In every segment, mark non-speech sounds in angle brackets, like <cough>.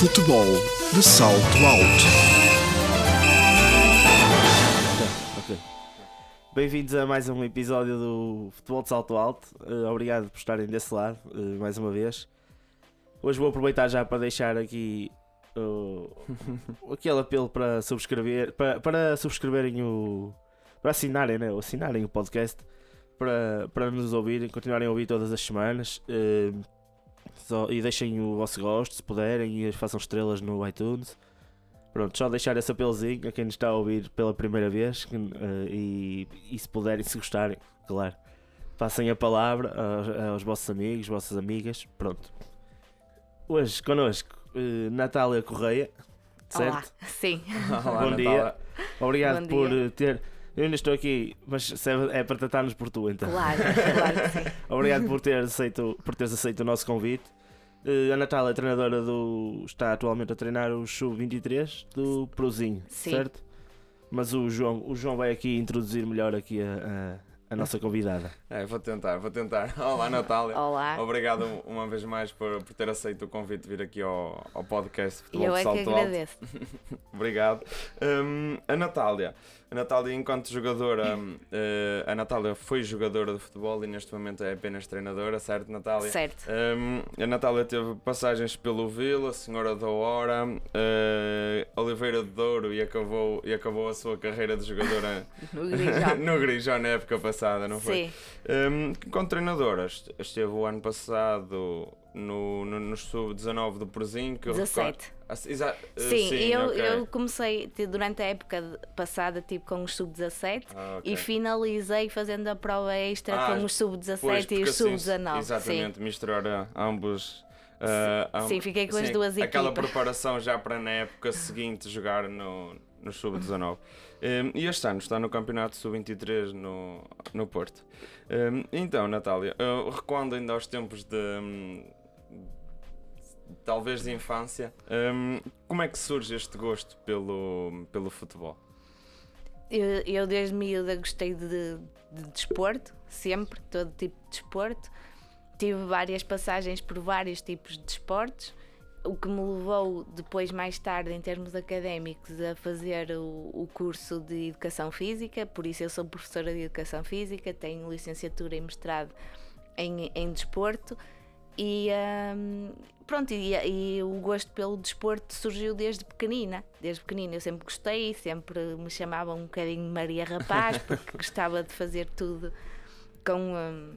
Futebol de salto alto. Bem-vindos a mais um episódio do Futebol de Salto Alto. Eh, obrigado por estarem desse lado, eh, mais uma vez. Hoje vou aproveitar já para deixar aqui uh, <laughs> aquele apelo para subscrever, para, para subscreverem o. para assinarem, né? Assinarem o podcast para, para nos ouvirem, continuarem a ouvir todas as semanas. eh, só- e deixem o vosso gosto, se puderem, e façam estrelas no iTunes. Pronto, só deixar esse apelozinho a quem nos está a ouvir pela primeira vez que, eh, e, e se puderem, se gostarem, claro, passem a palavra aos, aos vossos amigos, vossas amigas. Pronto. Hoje connosco, eh, Natália Correia, Olá, certo? sim. <laughs> Olá, Bom dia. Natália. Obrigado Bom por dia. eh, ter. Eu ainda estou aqui, mas é para tratar-nos por tu então. Claro, claro que sim. <laughs> Obrigado por, ter aceito, por teres aceito o nosso convite. Eh, a Natália é treinadora do. está atualmente a treinar o Sub-23 do Prozinho, Sim. certo? Mas o João, o João vai aqui introduzir melhor aqui a, a, a nossa convidada. É, vou tentar, vou tentar. <laughs> Olá, Natália. Olá. Obrigado uma vez mais por, por ter aceito o convite de vir aqui ao, ao podcast Futebol Eu de é que Salto Alto. agradeço. <laughs> Obrigado. Hum, a Natália. A Natália, enquanto jogadora, eh, a Natália foi jogadora de futebol e neste momento é apenas treinadora, certo, Natália? Certo. Hum, a Natália teve passagens pelo Vila, Senhora da Hora, eh, Oliveira de Douro e acabou, e acabou a sua carreira de jogadora <laughs> <laughs> No Grijão na época passada, não foi? Sim, Um, com treinadoras, esteve o ano passado no, no, no sub-19 do Porzinho. Que eu recordo- 17. Ah, exa- uh, Sim, eu, ok. eu comecei te- durante a época passada tipo com os sub-17 Ah, ok. e finalizei fazendo a prova extra Ah, com os sub-17 Pois, e os assim, sub-19. Sim. Exatamente, misturar ah, ambos. ah, amb- Sim, fiquei com as duas Aquela equipas. preparação já para na época seguinte jogar no, no sub-19. Um, e este ano está no campeonato sub-23 no, no Porto. Um, então, Natália, uh, recuando ainda aos tempos de. Talvez de infância, um, como é que surge este gosto pelo, pelo futebol? Eu, eu desde miúda gostei de, de desporto, sempre, todo tipo de desporto. Tive várias passagens por vários tipos de desportos, o que me levou depois, mais tarde, em termos académicos, a fazer o, o curso de Educação Física. Por isso, eu sou professora de Educação Física, tenho licenciatura e mestrado em, em desporto. E hum, pronto, e, e o gosto pelo desporto surgiu desde pequenina. Desde pequenina eu sempre gostei, sempre me chamavam um bocadinho de Maria Rapaz, <laughs> porque gostava de fazer tudo com, hum,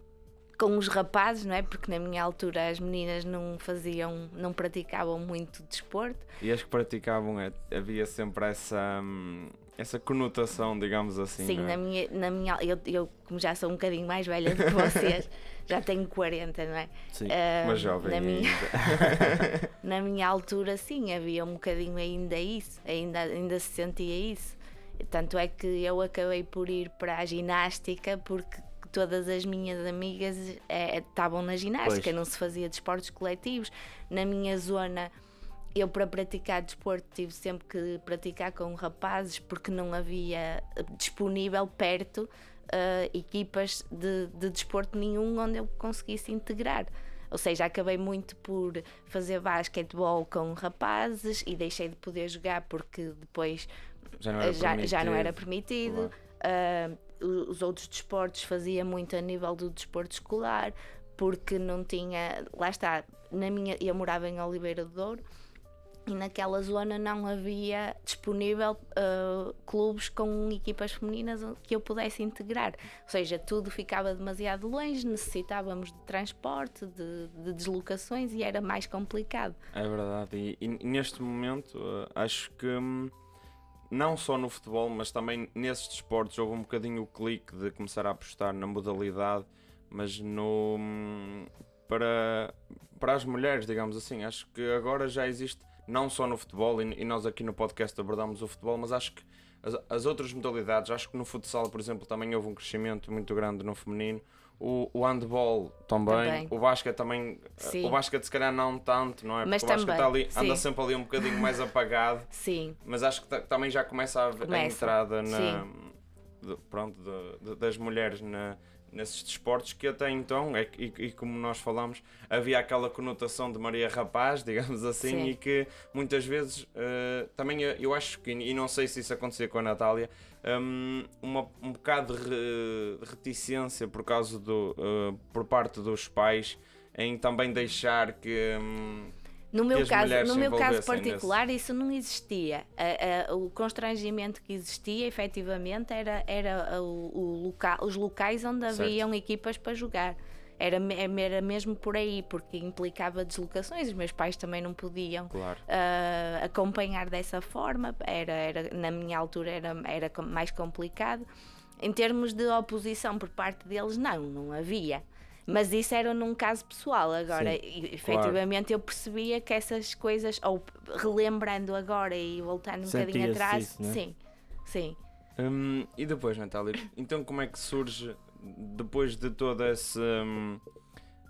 com os rapazes, não é? Porque na minha altura as meninas não faziam, não praticavam muito desporto. E as que praticavam, é- havia sempre essa, hum, essa conotação, digamos assim. Sim, é? na minha, na minha eu, eu, como já sou um bocadinho mais velha do que vocês, <laughs> já tenho 40, não é? Sim. Ah, Mas jovem na minha, <laughs> na minha altura, sim, havia um bocadinho ainda isso, ainda, ainda se sentia isso. Tanto é que eu acabei por ir para a ginástica porque todas as minhas amigas eh, estavam na ginástica, Pois. não se fazia desportos coletivos. Na minha zona, eu para praticar desporto tive sempre que praticar com rapazes porque não havia eh, disponível perto eh, equipas de, de desporto nenhum onde eu conseguisse integrar. Ou seja, acabei muito por fazer basquetebol com rapazes e deixei de poder jogar porque depois Já não era já, já não era permitido. permitido. O- os outros desportos fazia muito a nível do desporto escolar, porque não tinha. Lá está, na minha, eu morava em Oliveira do Douro e naquela zona não havia disponível ah, clubes com equipas femininas que eu pudesse integrar. Ou seja, tudo ficava demasiado longe, necessitávamos de transporte, de, de deslocações e era mais complicado. É verdade, e, e neste momento eh, acho que hum, não só no futebol, mas também nesses desportos houve um bocadinho o clique de começar a apostar na modalidade, mas no hum, para, para as mulheres, digamos assim. Acho que agora já existe, não só no futebol, e, nós aqui no podcast abordamos o futebol, mas acho que as, as outras modalidades, acho que no futsal, por exemplo, também houve um crescimento muito grande no feminino. O, o handball também, Também. o basquete também, Sim. o basquete se calhar não tanto, não é? Mas Porque o basquete também, está ali, anda sim. sempre ali um bocadinho mais <laughs> apagado, Sim, mas acho que ta- também já começa a, haver a Começa, entrada na, de- pronto, de- de- das mulheres na, nesses desportos que até então, é, e, e como nós falamos, havia aquela conotação de Maria Rapaz, <laughs> digamos assim, Sim. e que muitas vezes eh, também eu, acho que, e não sei se isso acontecia com a Natália, hum, uma, um bocado de re- de reticência por causa do, eh, por parte dos pais em também deixar que. hum, No meu as caso, no meu caso envolvessem nesse- particular, isso não existia. A- a- o constrangimento que existia, efetivamente, era, era o, os locais onde Certo. haviam equipas para jogar. Era, era mesmo por aí, porque implicava deslocações. Os meus pais também não podiam Claro. ah, acompanhar dessa forma. Era, era, na minha altura era, era mais complicado. Em termos de oposição por parte deles, não, não havia. Mas isso era num caso pessoal. Agora, e- efetivamente, eu percebia que essas coisas, ou relembrando agora e voltando um bocadinho atrás, isso, é? sim, sim. Hum, e depois, Natália, então como é que surge, depois de toda essa, hum,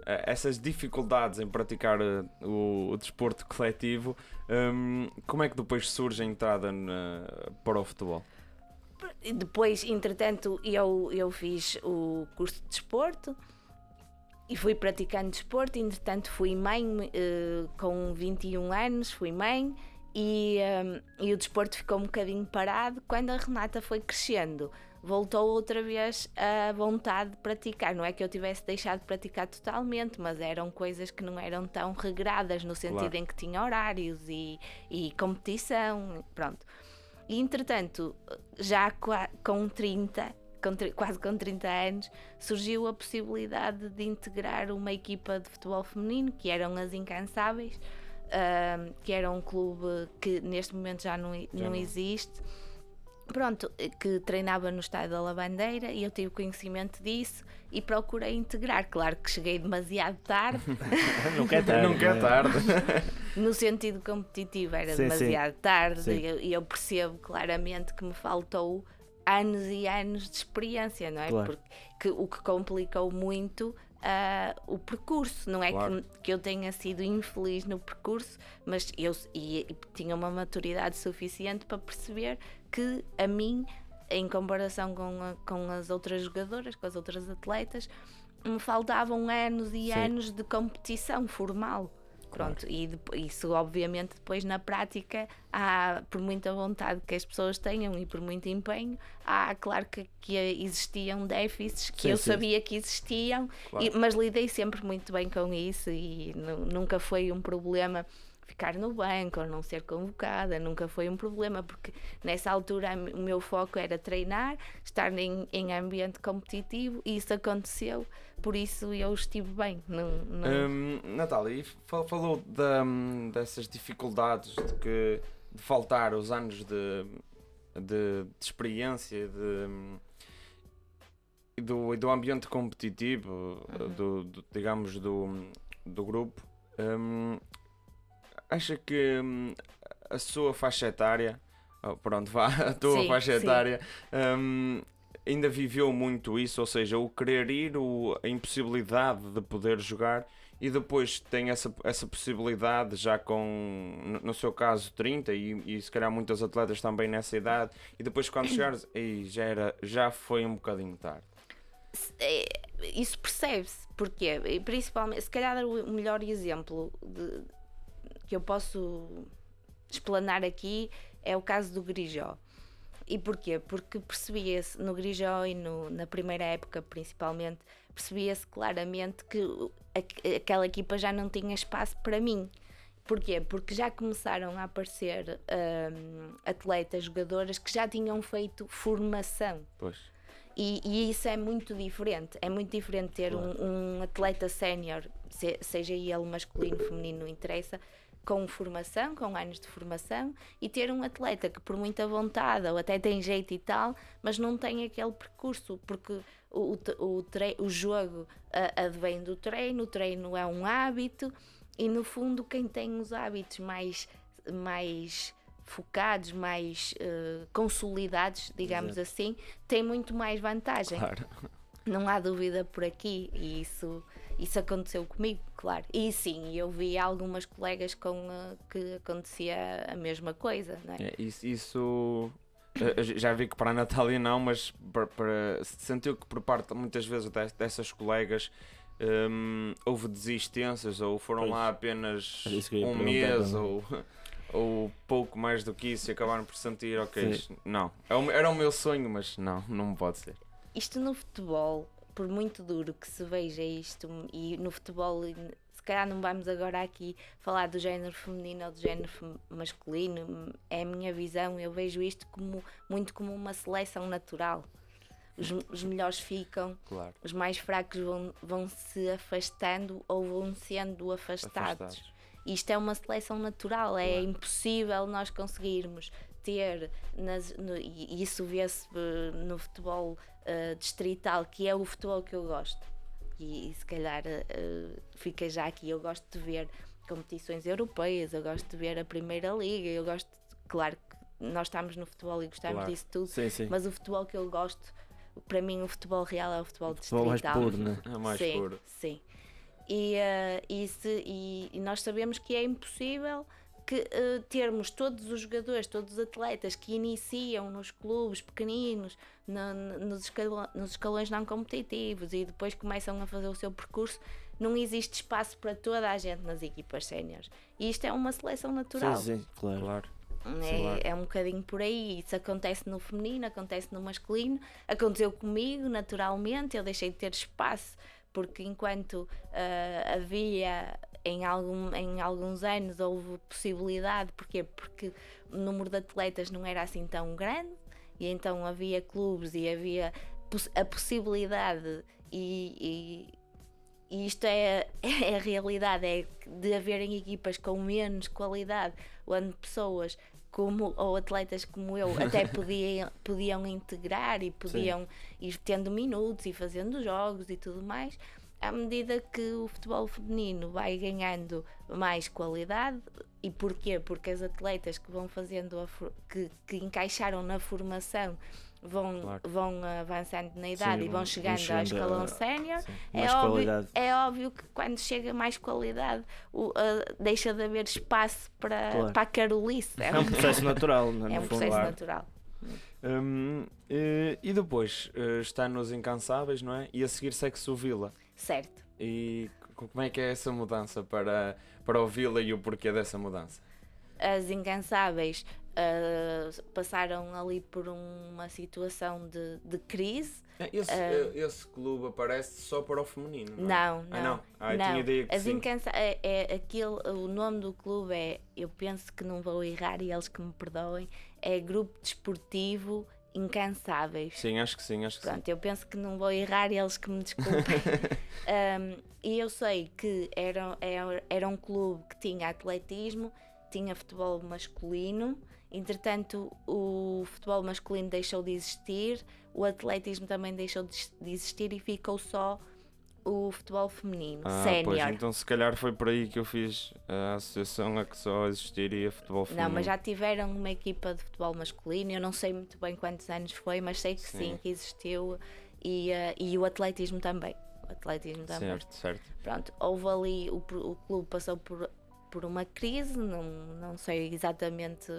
eh, essas dificuldades em praticar eh, o, o desporto coletivo, hum, como é que depois surge a entrada na- para o futebol? Depois, entretanto, eu, eu fiz o curso de desporto e fui praticando desporto. Entretanto, fui mãe eh, com 21 anos, fui mãe e, eh, e o desporto ficou um bocadinho parado. Quando a Renata foi crescendo, voltou outra vez a vontade de praticar. Não é que eu tivesse deixado de praticar totalmente, mas eram coisas que não eram tão regradas, no sentido Claro. em que tinha horários e, e competição. Pronto. E entretanto, já com 30, com quase com 30 anos, surgiu a possibilidade de integrar uma equipa de futebol feminino, que eram as Incansáveis, ahm, que era um clube que neste momento já não, Já não não. existe. Pronto, que treinava no estádio da Lavandeira e eu tive conhecimento disso e procurei integrar. Claro que cheguei demasiado tarde, <laughs> Nunca é <laughs> tarde. Nunca é tarde. <laughs> no sentido competitivo era Sim, sim. demasiado tarde Sim. e eu, e eu percebo claramente que me faltou anos e anos de experiência, não é? Claro. Porque que- o que complicou muito ah, o percurso, não é Claro. que, que eu tenha sido infeliz no percurso, mas eu e, e tinha uma maturidade suficiente para perceber que a mim, em comparação com, a- com as outras jogadoras, com as outras atletas, me faltavam anos e Sim. anos de competição formal. Pronto, e isso obviamente depois na prática há, por muita vontade que as pessoas tenham e por muito empenho, há claro que, que existiam déficits que Sim, eu sim. sabia que existiam, Claro. e- mas lidei sempre muito bem com isso e nu- nunca foi um problema ficar no banco ou não ser convocada, nunca foi um problema, porque nessa altura o meu foco era treinar, estar em, em ambiente competitivo e isso aconteceu, por isso eu estive bem. Não, não- Hum, Natália, fa- falou hum, dessas dificuldades de, que, de faltar os anos de, de, de experiência de, do, do ambiente competitivo, do, do- digamos, do, do grupo. Hum, acha que hum, a sua faixa etária, oh, pronto, vá, <laughs> a tua Sim, faixa sim. etária, hum, ainda viveu muito isso, ou seja, o querer ir, o, a impossibilidade de poder jogar e depois tem essa, essa possibilidade já com, no, seu caso, 30 e, e se calhar muitos atletas também nessa idade e depois quando <clears throat> chegares, aí já, era, já foi um bocadinho tarde. é, isso percebe-se. Porquê? E principalmente, se calhar o melhor exemplo de- que eu posso explanar aqui é o caso do Grijó. E porquê? Porque percebia-se no Grijó e no- na primeira época principalmente, percebia-se claramente que aquela equipa já não tinha espaço para mim. Porquê? Porque já começaram a aparecer hum, atletas, jogadoras que já tinham feito formação. Pois. E, e isso é muito diferente. É muito diferente ter um, um atleta sénior, se- seja ele masculino, feminino, não interessa, com formação, com anos de formação, e ter um atleta que, por muita vontade, ou até tem jeito e tal, mas não tem aquele percurso, porque o, o, o, jogo advém do treino, o treino é um hábito, e no fundo, quem tem os hábitos mais. mais focados, mais eh, consolidados, digamos assim, tem muito mais vantagem. Claro. Não há dúvida por aqui e isso, isso aconteceu comigo, claro. E sim, eu vi algumas colegas com eh, que acontecia a mesma coisa, não é? É, isso, isso eh, já vi que para a Natália não, mas para, para- sentiu que por parte muitas vezes des- dessas colegas hum, houve desistências ou foram Pois. lá apenas ia um mês também. ou, <laughs> ou pouco mais do que isso e acabaram por sentir, ok, Sim. não, é era o meu sonho, mas não, não pode ser. Isto no futebol, por muito duro que se veja isto, e no futebol, se calhar não vamos agora aqui falar do género feminino ou do género masculino, é a minha visão, eu vejo isto como, muito como uma seleção natural. Os, os melhores ficam, Claro. os mais fracos vão, vão se afastando ou vão sendo afastados. Afastados. Isto é uma seleção natural, é Claro. impossível nós conseguirmos ter, nas- no- e isso vê-se eh, no futebol eh, distrital, que é o futebol que eu gosto. E, e se calhar eh, fica já aqui, eu gosto de ver competições europeias, eu gosto de ver a Primeira Liga, eu gosto, claro que nós estamos no futebol e gostamos Claro. disso tudo, Sim, sim. mas o futebol que eu gosto, para mim o futebol real é o futebol Futebol mais distrital. puro, né? <laughs> É mais sim, puro. Sim. E, e, se- e- e nós sabemos que é impossível que eh, termos todos os jogadores, todos os atletas que iniciam nos clubes pequeninos, na- na- nos, escalões, nos escalões não competitivos e depois começam a fazer o seu percurso, não existe espaço para toda a gente nas equipas séniores. E isto é uma seleção natural. Sim, sim, claro. Claro. É, é um bocadinho por aí. Isso acontece no feminino, acontece no masculino. Aconteceu comigo, naturalmente. Eu deixei de ter espaço porque enquanto ah, havia em, algum, em alguns anos houve possibilidade, porquê? Porque o número de atletas não era assim tão grande e então havia clubes e havia a possibilidade e, e- e isto é, <laughs> é a realidade, é de haverem equipas com menos qualidade, onde pessoas como, ou atletas como eu <laughs> até podiam, podiam integrar e podiam ir tendo minutos e fazendo jogos e tudo mais, à medida que o futebol feminino vai ganhando mais qualidade. E porquê? Porque as atletas que vão fazendo a que, que encaixaram na formação vão, Claro. vão avançando na idade Sim, e vão chegando, vão ao chegando escalão sénior. É óbvio, é óbvio que quando chega mais qualidade o- a- deixa de haver espaço para, Claro. para a carolice. É um processo natural, não é no um processo claro. natural. Hum, eh, e depois eh, está nos Incansáveis, não é? E a seguir segue-se o Vila. Certo. E como é que é essa mudança para, para o Vila e o porquê dessa mudança? As incansáveis ah, passaram ali por uma situação de, de crise. Esse, Ah. esse clube aparece só para o feminino, não é? Não, não. Ah, não. Ah, não. tinha ideia que As incansa é, é o nome do clube é, eu penso que não vou errar e eles que me perdoem, é Grupo Desportivo Incansáveis. Sim, acho que sim, acho que Pronto, eu penso que não vou errar e eles que me desculpem. <laughs> Um, e eu sei que era, era, era um clube que tinha atletismo, tinha futebol masculino, entretanto o futebol masculino deixou de existir, o atletismo também deixou de de existir e ficou só o futebol feminino, Ah, pois, sénior. então se calhar foi por aí que eu fiz a associação a que só existiria futebol feminino. Não, mas já tiveram uma equipa de futebol masculino, eu não sei muito bem quantos anos foi, mas sei que sim, Sim. que existiu e, eh, e o atletismo também. O atletismo também. Certo, certo. Pronto, houve ali, o, o clube passou por, por uma crise, não, não sei exatamente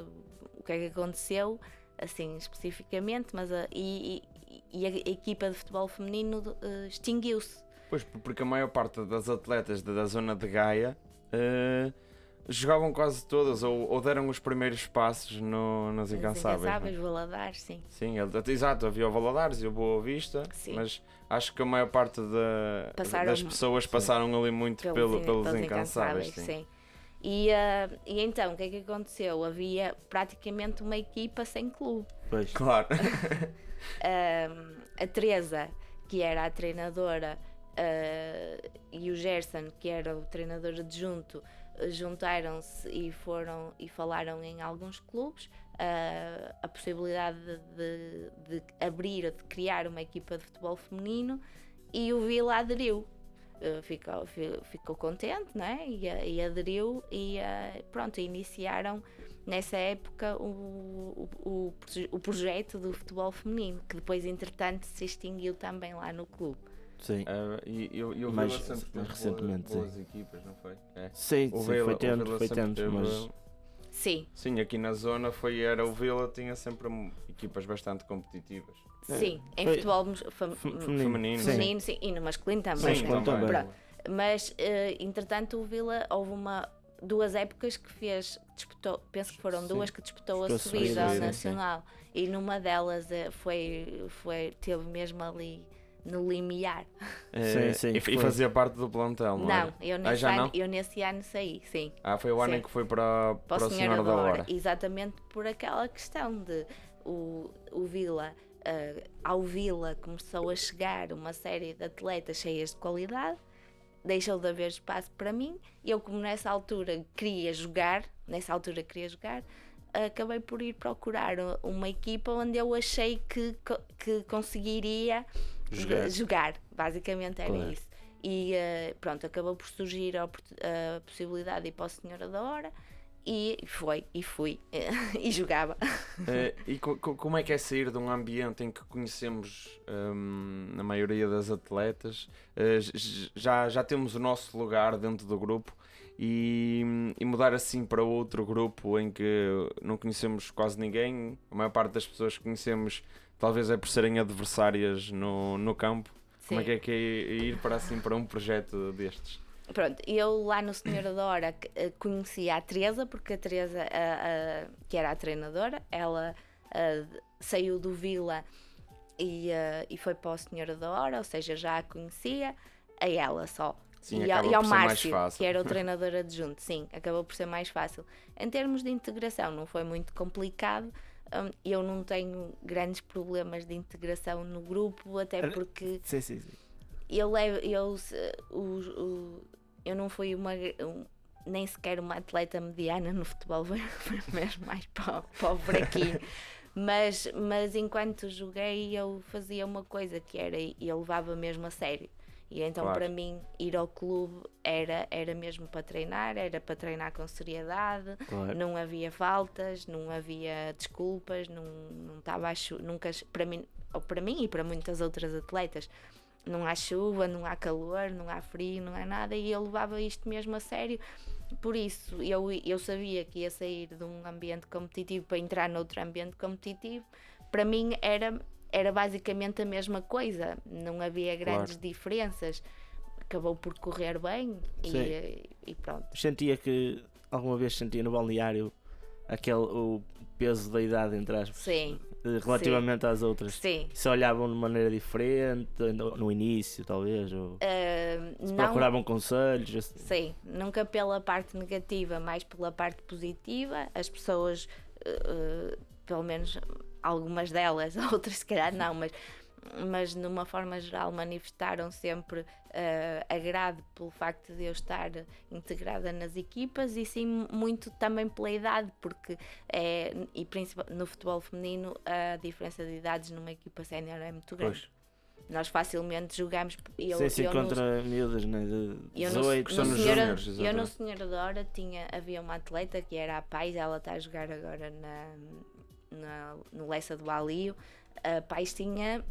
o que é que aconteceu, assim especificamente, mas a, e, e- e a equipa de futebol feminino eh, extinguiu-se. Pois, porque a maior parte das atletas da, da zona de Gaia eh, jogavam quase todas ou, ou deram os primeiros passos no, nas Incansáveis. é? Incansáveis, Valadares, sim. Sim, ele- exato, havia o Valadares e o Boa Vista, Sim. mas acho que a maior parte da- Passaram- das pessoas passaram ali muito pelo, in- pelos Incansáveis. sim. sim. E, eh, e então, o que é que aconteceu? Havia praticamente uma equipa sem clube. Pois. Claro. <laughs> Ahm, a Teresa, que era a treinadora, ah, e o Gerson, que era o treinador adjunto, juntaram-se e foram e falaram em alguns clubes ah, a possibilidade de, de- abrir, de criar uma equipa de futebol feminino e o Vila aderiu. Ah, ficou, fi- ficou contente não é? e, e aderiu e pronto, iniciaram nessa época o, o, o, o projeto do futebol feminino, que depois, entretanto, se extinguiu também lá no clube. Sim. Eh, e eu, eu Mais- sempre teve recentemente, boas, boas equipas, não foi? É. Sim, O sim, Vila- foi tendo, foi tendo, mas Sim, Sim, aqui na zona foi, era o Vila, tinha sempre equipas bastante competitivas. sim. Em Foi- futebol mes- fam- Fe- Feminino. sim. feminino, sim. E no masculino também. Sim, né? também. também. Mas, eh, entretanto, o Vila houve uma, duas épocas que fez, disputou, penso que foram Sim. duas que disputou a Disputou a subida ao subida, sim. Nacional. E numa delas eh, foi, foi, teve mesmo ali no limiar. Eh, Sim, sim, e, e foi. fazia parte do plantel, não, Não, era? eu Ah, nesse, já ano, não? eu nesse ano saí, sim. Ah, foi o ano Sim. em que foi para, Para para o Senhora da Hora. Exatamente por aquela questão de o, o Vila, eh, ao Vila começou a chegar uma série de atletas cheias de qualidade, deixou de haver espaço para mim. Eu, como nessa altura queria jogar, nessa altura queria jogar, acabei por ir procurar uma equipa onde eu achei que, que conseguiria Jogar. jogar. Basicamente era Claro. isso. E eh, pronto, acabou por surgir a, a possibilidade de ir para o Senhora da Hora e foi, e fui, <laughs> e jogava. Eh, <laughs> e co- co- como é que é sair de um ambiente em que conhecemos hum, a maioria das atletas, j- já, já temos o nosso lugar dentro do grupo e, e mudar assim para outro grupo em que não conhecemos quase ninguém, a maior parte das pessoas que conhecemos talvez é por serem adversárias no, no campo. Como é Sim. que é que é ir para assim para um projeto destes? Pronto, eu lá no Senhora da Hora eh, conhecia a Teresa, porque a Teresa, a- a- que era a treinadora, ela ah, saiu do Vila e, ah, e foi para o Senhora da Hora, ou seja, já a conhecia, a ela só. Sim, e, ao- e ao por ser mais Márcio, fácil. que era o <laughs> treinador adjunto, sim, acabou por ser mais fácil. Em termos de integração, não foi muito complicado. Hum, eu não tenho grandes problemas de integração no grupo, até porque Sim, sim, sim. eu levo eu, o- eu não fui uma um- nem sequer uma atleta mediana no futebol <laughs> foi, mesmo mais o fraquinho <laughs> mas, mas enquanto joguei eu fazia uma coisa que era eu levava mesmo a sério e então Claro. para mim ir ao clube era, era mesmo para treinar, era para treinar com seriedade, Claro. não havia faltas, não havia desculpas, não, não estava a chu- nunca para mim, ou para mim e para muitas outras atletas, não há chuva, não há calor, não há frio, não há nada, e eu levava isto mesmo a sério. Por isso, eu, eu sabia que ia sair de um ambiente competitivo para entrar noutro ambiente competitivo. Para mim era, era basicamente a mesma coisa, não havia grandes diferenças. Acabou por correr bem Sim. e, e pronto. Sentia que alguma vez sentia no balneário aquele o peso da idade entre aspas, Sim, eh, relativamente às outras. sim. Se olhavam de maneira diferente no, no início, talvez, ou se não, procuravam conselhos. assim. Sim, nunca pela parte negativa, mais pela parte positiva. As pessoas, eh, pelo menos algumas delas, <laughs> outras se calhar não, mas, mas numa forma geral manifestaram sempre eh, agrado pelo facto de eu estar integrada nas equipas e sim muito também pela idade, porque é, e no futebol feminino a diferença de idades numa equipa sénior é muito grande. Pois. Nós facilmente jogamos. Eu, sim, sim, eu no- contra miúdas, né? De eu no, 18, que estão no nos Senhora, júniores, eu no da Hora tinha, havia uma atleta que era a Pais, ela está a jogar agora na, na, no Leça do Balio. A Pais tinha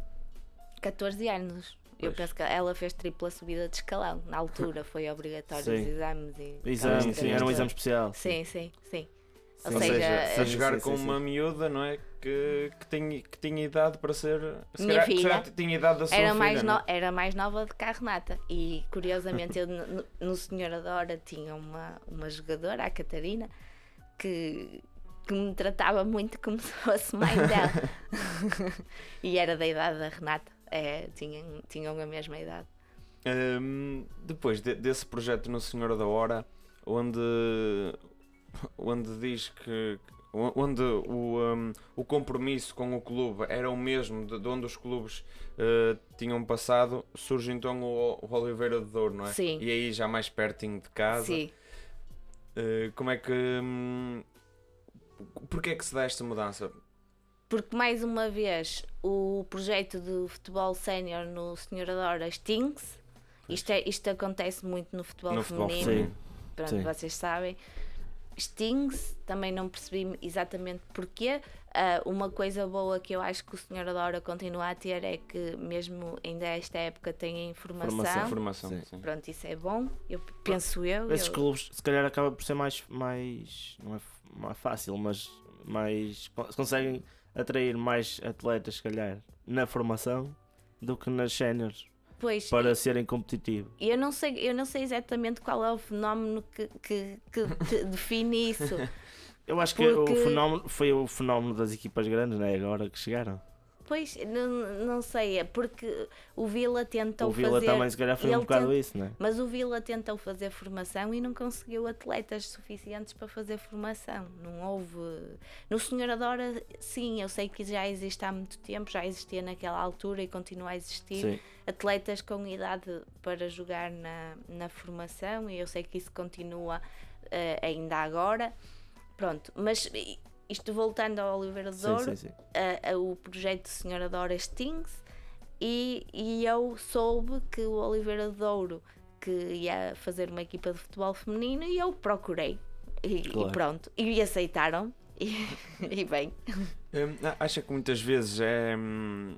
14 anos. Eu Pois. penso que ela fez tripla subida de escalão. Na altura foi obrigatório os Sim. exames e. Exame, Sim, sim, sim, era um sim. exame especial. Sim, sim, sim. Ou Sim. Ou seja, seja, a jogar sim, com sim, uma miúda, não é? Que, que, tinha, que tinha idade para ser. Se Minha calhar, filha calhar tinha idade da sua Era filha. mais, é? no- era mais nova de que a Renata. E curiosamente, eu no, no- Senhora tinha uma, uma jogadora, a Catarina, que, que me tratava muito como <laughs> se fosse mãe dela. <laughs> e era da idade da Renata. É, tinham, tinham a mesma idade. Hum, depois de- desse projeto no Senhora da Hora, onde, onde diz que. Onde o, hum, o compromisso com o clube era o mesmo de, de onde os clubes eh, tinham passado, surge então o, o Oliveira de Douro, não é? Sim. E aí já mais pertinho de casa. Sim. Eh, como é que. hum, Porquê é que se dá esta mudança? Porque, mais uma vez, o projeto do futebol sénior no Senhora da Hora extingue-se. Isto, é, isto acontece muito no futebol No futebol feminino. Sim, Pronto, sim. vocês sabem. extingue-se, também não percebi exatamente porquê. Ah, uma coisa boa que eu acho que o Senhor Adora continua a ter é que, mesmo ainda esta época, tem a informação. Formação. Informação, Sim. sim. Pronto, isso é bom, eu penso eu. Esses eu- clubes, se calhar, acaba por ser mais. mais não, é, é fácil, mas mais. con- conseguem atrair mais atletas, se calhar, na formação do que nas séniores Pois, para serem competitivos. E Eu não sei, eu não sei exatamente qual é o fenómeno que, que, que <laughs> define isso. Eu acho que Porque- o fenómeno foi o fenómeno das equipas grandes, não é? Agora que chegaram. Pois, não, não sei, é porque o Vila tentou o Vila fazer. também, se calhar, foi um bocado tenta- isso, não é? Mas o Vila tentou fazer formação e não conseguiu atletas suficientes para fazer formação. Não houve. No Senhor Adora, sim, eu sei que já existe há muito tempo, já existia naquela altura e continua a existir. Sim. atletas com idade para jogar na, na formação e eu sei que isso continua eh, ainda agora. Pronto, mas isto voltando ao Oliveira de Sim, Douro, sim, sim. a- a- o projeto Senhora Dora extingue-se e, e eu soube que o Oliveira de Douro que ia fazer uma equipa de futebol feminino e eu procurei e, e Claro. pronto, e aceitaram e, <laughs> e bem, Hum, acha que muitas vezes é, hum,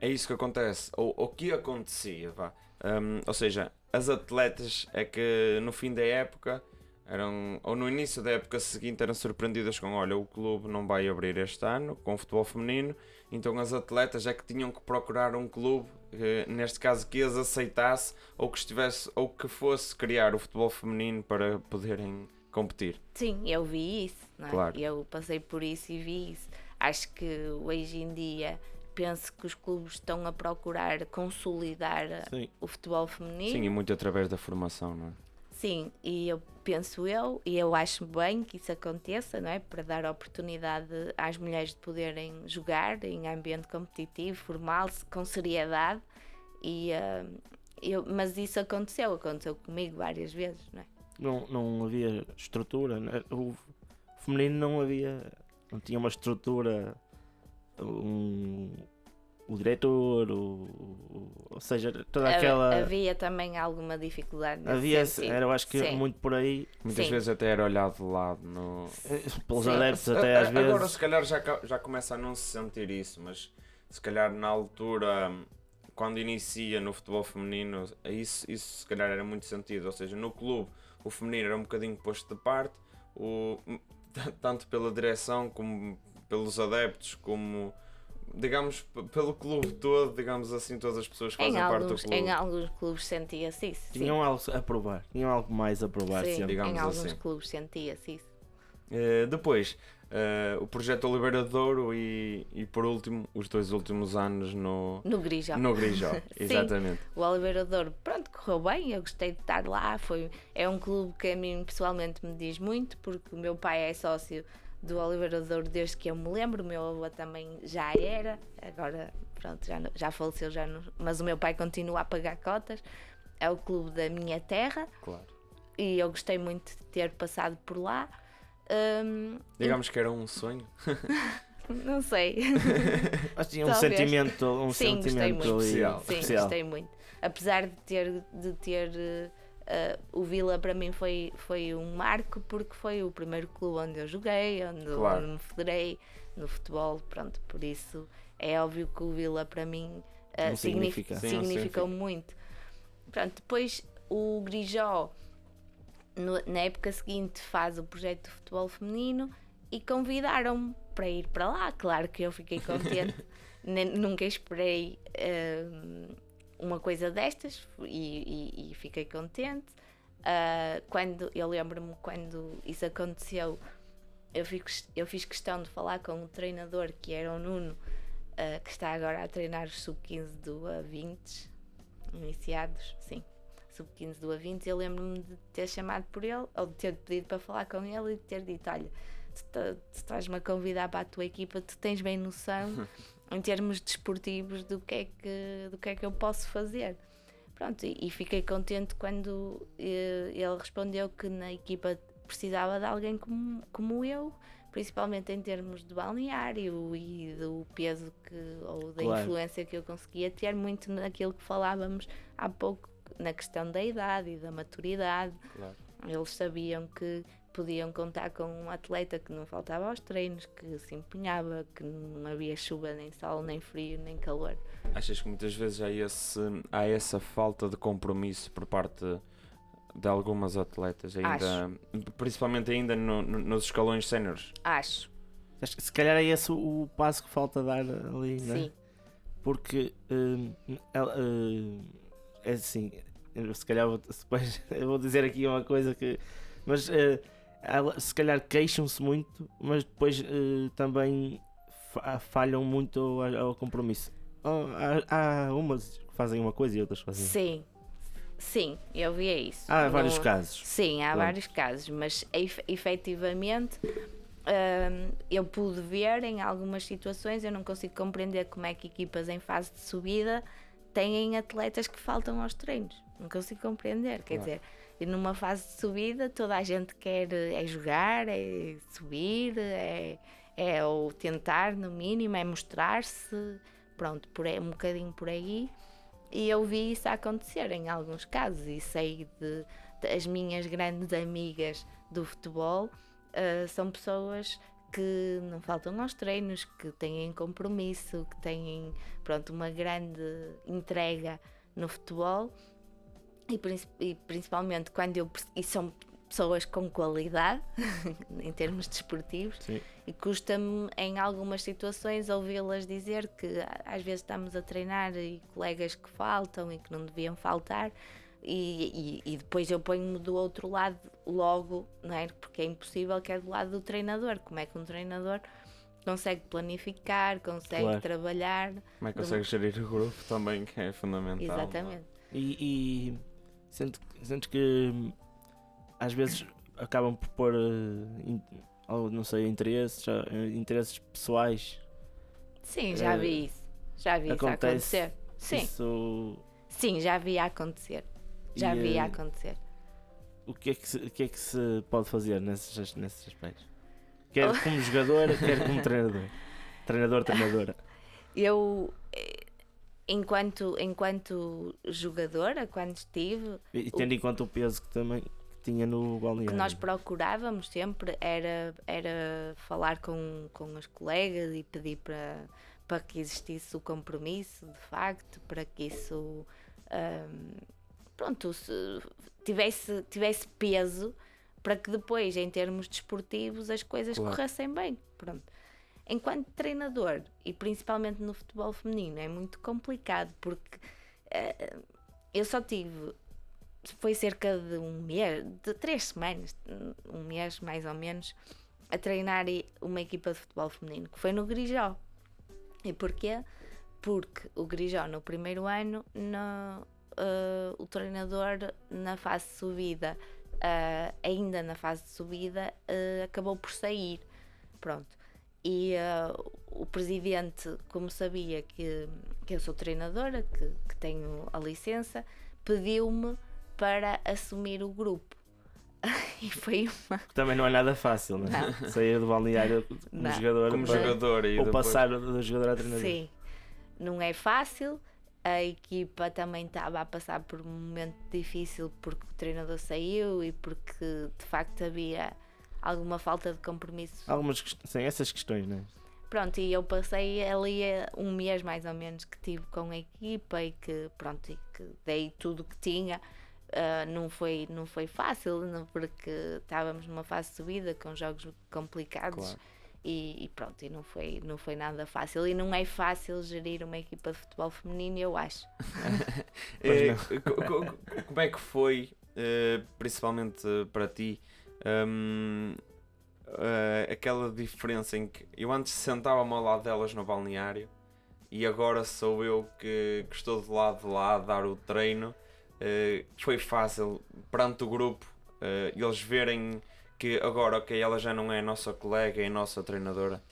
é isso que acontece, ou o que acontecia, vá. Hum, ou seja, as atletas é que no fim da época eram, ou no início da época seguinte eram surpreendidas com olha, o clube não vai abrir este ano com futebol feminino, então as atletas é que tinham que procurar um clube, eh, neste caso que as aceitasse ou que estivesse, ou que fosse criar o futebol feminino para poderem competir. Sim, eu vi isso, não é? Claro. Eu passei por isso e vi isso. Acho que hoje em dia penso que os clubes estão a procurar consolidar Sim. o futebol feminino. Sim, e muito através da formação, não é? Sim, e eu penso eu, e eu acho bem que isso aconteça, não é? Para dar oportunidade às mulheres de poderem jogar em ambiente competitivo, formal-se, com seriedade. E, ah, eu, mas isso aconteceu, aconteceu comigo várias vezes, não é? Não, não havia estrutura. né? O feminino não havia. Não tinha uma estrutura. Um, o diretor, o, o- ou seja, toda aquela. Havia também alguma dificuldade nesse Havia, sentido. era, eu acho que Sim. muito por aí, Muitas Sim. vezes até era olhado de lado no. <laughs> pelos Sim. adeptos, até a- às Agora, vezes. se calhar, já, já começa a não se sentir isso, mas se calhar na altura, quando inicia no futebol feminino, isso, isso se calhar era muito sentido. Ou seja, no clube, o feminino era um bocadinho posto de parte, o, <laughs> tanto pela direção como pelos adeptos, como. Digamos, pelo clube todo, digamos assim, todas as pessoas que Em fazem parte do alguns, clube. em alguns clubes sentia-se isso. sim. Tinham algo a provar, tinham algo mais a provar Sim, digamos em alguns assim. clubes sentia-se isso. Eh, depois, eh, o projeto Oliveira de Douro e, e por último, os dois últimos anos no, No Grijó. no Grijó. <laughs> Sim. Exatamente. O Oliveira de Douro, pronto, correu bem, eu gostei de estar lá. Foi, é um clube que a mim pessoalmente me diz muito, porque o meu pai é sócio do Oliveira Douro desde que eu me lembro, o meu avô também já era, agora pronto, já, já faleceu, já não- mas o meu pai continua a pagar cotas. É o clube da minha terra Claro. e eu gostei muito de ter passado por lá. Hum, Digamos que era um sonho. <laughs> não sei. <laughs> Mas tinha um Talvez. sentimento, um Sim, gostei sentimento Especial. Sim, especial. gostei muito. Apesar de ter, de ter eh, o Vila para mim foi, foi um marco porque foi o primeiro clube onde eu joguei, onde, Claro. onde me federei no futebol, pronto, por isso é óbvio que o Vila para mim signif- significa. Sim, significou muito. Pronto, depois o Grijó no- na época seguinte faz o projeto de futebol feminino e convidaram-me para ir para lá. Claro que eu fiquei contente, <laughs> nunca esperei hum, uma coisa destas e, e- e fiquei contente. Ah, quando eu lembro-me quando isso aconteceu, eu fiz, eu fiz questão de falar com o treinador que era o Nuno, ah, que está agora a treinar os sub-15 do A20, iniciados, sim sub-15 do A20, eu lembro-me de ter chamado por ele, ou de ter pedido para falar com ele e de ter dito: Olha, tu, tu estás-me a convidar para a tua equipa, tu tens bem noção, <laughs> em termos desportivos, do que é que, do que, é que eu posso fazer. Pronto, e, e fiquei contente quando eh, ele respondeu que na equipa precisava de alguém como, como eu, principalmente em termos de balneário e do peso que, ou da Claro. influência que eu conseguia ter, muito naquilo que falávamos há pouco, na questão da idade e da maturidade. Claro. Eles sabiam que, podiam contar com um atleta que não faltava aos treinos, que se empenhava, que não havia chuva, nem sol, nem frio, nem calor. Achas que muitas vezes há, esse, há essa falta de compromisso por parte de algumas atletas, ainda, principalmente ainda no- no- nos escalões séniores? Acho, Acho que se calhar é esse o, passo que falta dar ali, né? sim. Porque hum, hum, é assim, se calhar vou, <laughs> depois, eu vou dizer aqui uma coisa que. Mas eh, ela- se calhar queixam-se muito, mas depois eh, também fa- falham muito ao, ao compromisso. Oh, há, há umas que fazem uma coisa e outras fazem. Sim, sim, eu via isso. Há vários Não- casos. Sim, há Pronto. vários casos, mas ef- efetivamente hum, eu pude ver em algumas situações, eu não consigo compreender como é que equipas em fase de subida têm atletas que faltam aos treinos. Não consigo compreender. Quer Claro. dizer, e numa fase de subida toda a gente quer é jogar, é subir, é, é ou tentar no mínimo, é mostrar-se, pronto, por aí, um bocadinho por aí. E eu vi isso acontecer em alguns casos e sei de, de- as minhas grandes amigas do futebol ah, são pessoas que não faltam aos treinos, que têm compromisso, que têm pronto, uma grande entrega no futebol e, e principalmente quando eu e são pessoas com qualidade <laughs> em termos desportivos Sim. e custa-me em algumas situações ouvi-las dizer que às vezes estamos a treinar e colegas que faltam e que não deviam faltar e, e- e depois eu ponho-me do outro lado logo, não é? Porque é impossível que é do lado do treinador. Como é que um treinador consegue planificar, consegue Claro. trabalhar? Como é que consegues gerir o grupo também, que é fundamental. é? Exatamente. E, e sentes que hum, às vezes acabam por pôr, eh, ou não sei, interesses, eh, interesses pessoais. Sim, já Eh, vi isso. Já vi isso acontece acontecer. Sim, Isso, sim, já vi acontecer. Já E, vi eh, acontecer. o, que é que se, o que é que se pode fazer nesses, nesses aspectos? Quer Oh. <laughs> como jogador, quer como treinador. Treinador, treinadora. Eu, eh, enquanto, enquanto jogadora, quando estive, E, tendo em conta o peso que também que tinha no o balneário. que nós procurávamos sempre era, era falar com, com os colegas e pedir para, para que existisse o compromisso, de facto, para que isso ahm, pronto, se tivesse, tivesse peso para que depois, em termos desportivos, as coisas Claro. corressem bem. Pronto. Enquanto treinador, e principalmente no futebol feminino, é muito complicado porque eh, eu só tive foi cerca de um mês, de três semanas, um mês mais ou menos, a treinar uma equipa de futebol feminino, que foi no Grijó. E porquê? Porque o Grijó, no primeiro ano, no, eh, o treinador, na fase de subida, eh, ainda na fase de subida, acabou por sair. Pronto. E eh, o presidente, como sabia que, que eu sou treinadora, que, que tenho a licença, pediu-me para assumir o grupo. <laughs> e foi uma. Também não é nada fácil, né? Não. Sair do balneário como Não. jogador Como para- jogador e ou depois... passar do jogador a treinador. Sim, não é fácil. A equipa também estava a passar por um momento difícil porque o treinador saiu e porque de facto havia alguma falta de compromisso. Algumas sim, essas questões, né? Pronto, e eu passei ali um mês mais ou menos que tive com a equipa e que pronto, e que dei tudo o que tinha. Ah, não, foi, não foi fácil, não, porque estávamos numa fase de subida com jogos complicados Claro. e, e pronto, e não foi, não foi nada fácil. E não é fácil gerir uma equipa de futebol feminino, eu acho. <laughs> Eh, co- co- como é que foi, eh, principalmente para ti, hum, eh, aquela diferença em que eu antes sentava-me ao lado delas no balneário e agora sou eu que, que estou do lado de lá a dar o treino. Eh, foi fácil perante o grupo eh, eles verem que agora, ok, ela já não é nossa colega, é nossa treinadora.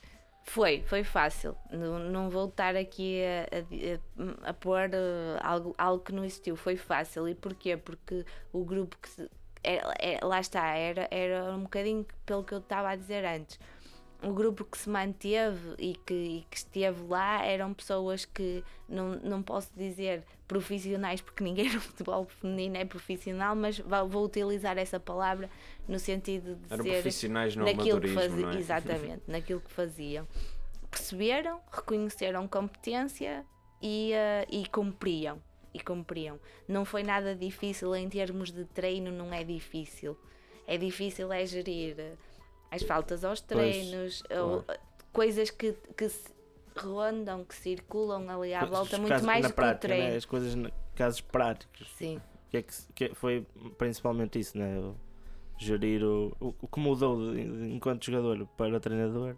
Foi, foi fácil. Não, não vou estar aqui a, a, a pôr eh, algo, algo que não existiu. Foi fácil. E porquê? Porque o grupo que se- é, é- lá está, era, era um bocadinho pelo que eu estava a dizer antes. o grupo que se manteve e que, e que esteve lá eram pessoas que não, não posso dizer profissionais porque ninguém no <laughs> futebol feminino é profissional, mas vou, utilizar essa palavra no sentido de Eram ser profissionais no naquilo que faziam, não é? exatamente, <laughs> naquilo que faziam. Perceberam, reconheceram competência e, eh, e cumpriam. E cumpriam. Não foi nada difícil em termos de treino, não é difícil. É difícil é gerir eh, as faltas aos treinos, ou, eh, coisas que, que se rondam, que circulam ali à Os volta, muito casos- mais do que o né? treino. As coisas, casos práticos. Sim, Que é que, que foi principalmente isso, né? O- Gerir o, o, o que mudou de- enquanto jogador para treinador.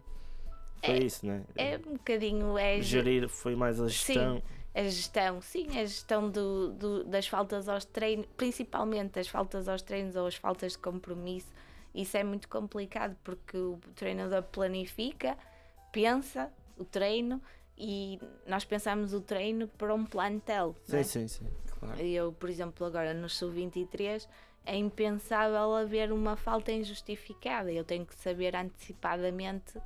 Foi É- isso, né? é um bocadinho. É, Gerir foi mais a Sim. A gestão, sim, a gestão do, do- das faltas aos treinos, principalmente as faltas aos treinos ou as faltas de compromisso. Isso é muito complicado porque o treinador planifica, pensa o treino e nós pensamos o treino para um plantel. Sim, é? sim, sim. Claro. Eu, por exemplo, agora no Sub-23 é impensável haver uma falta injustificada. Eu tenho que saber antecipadamente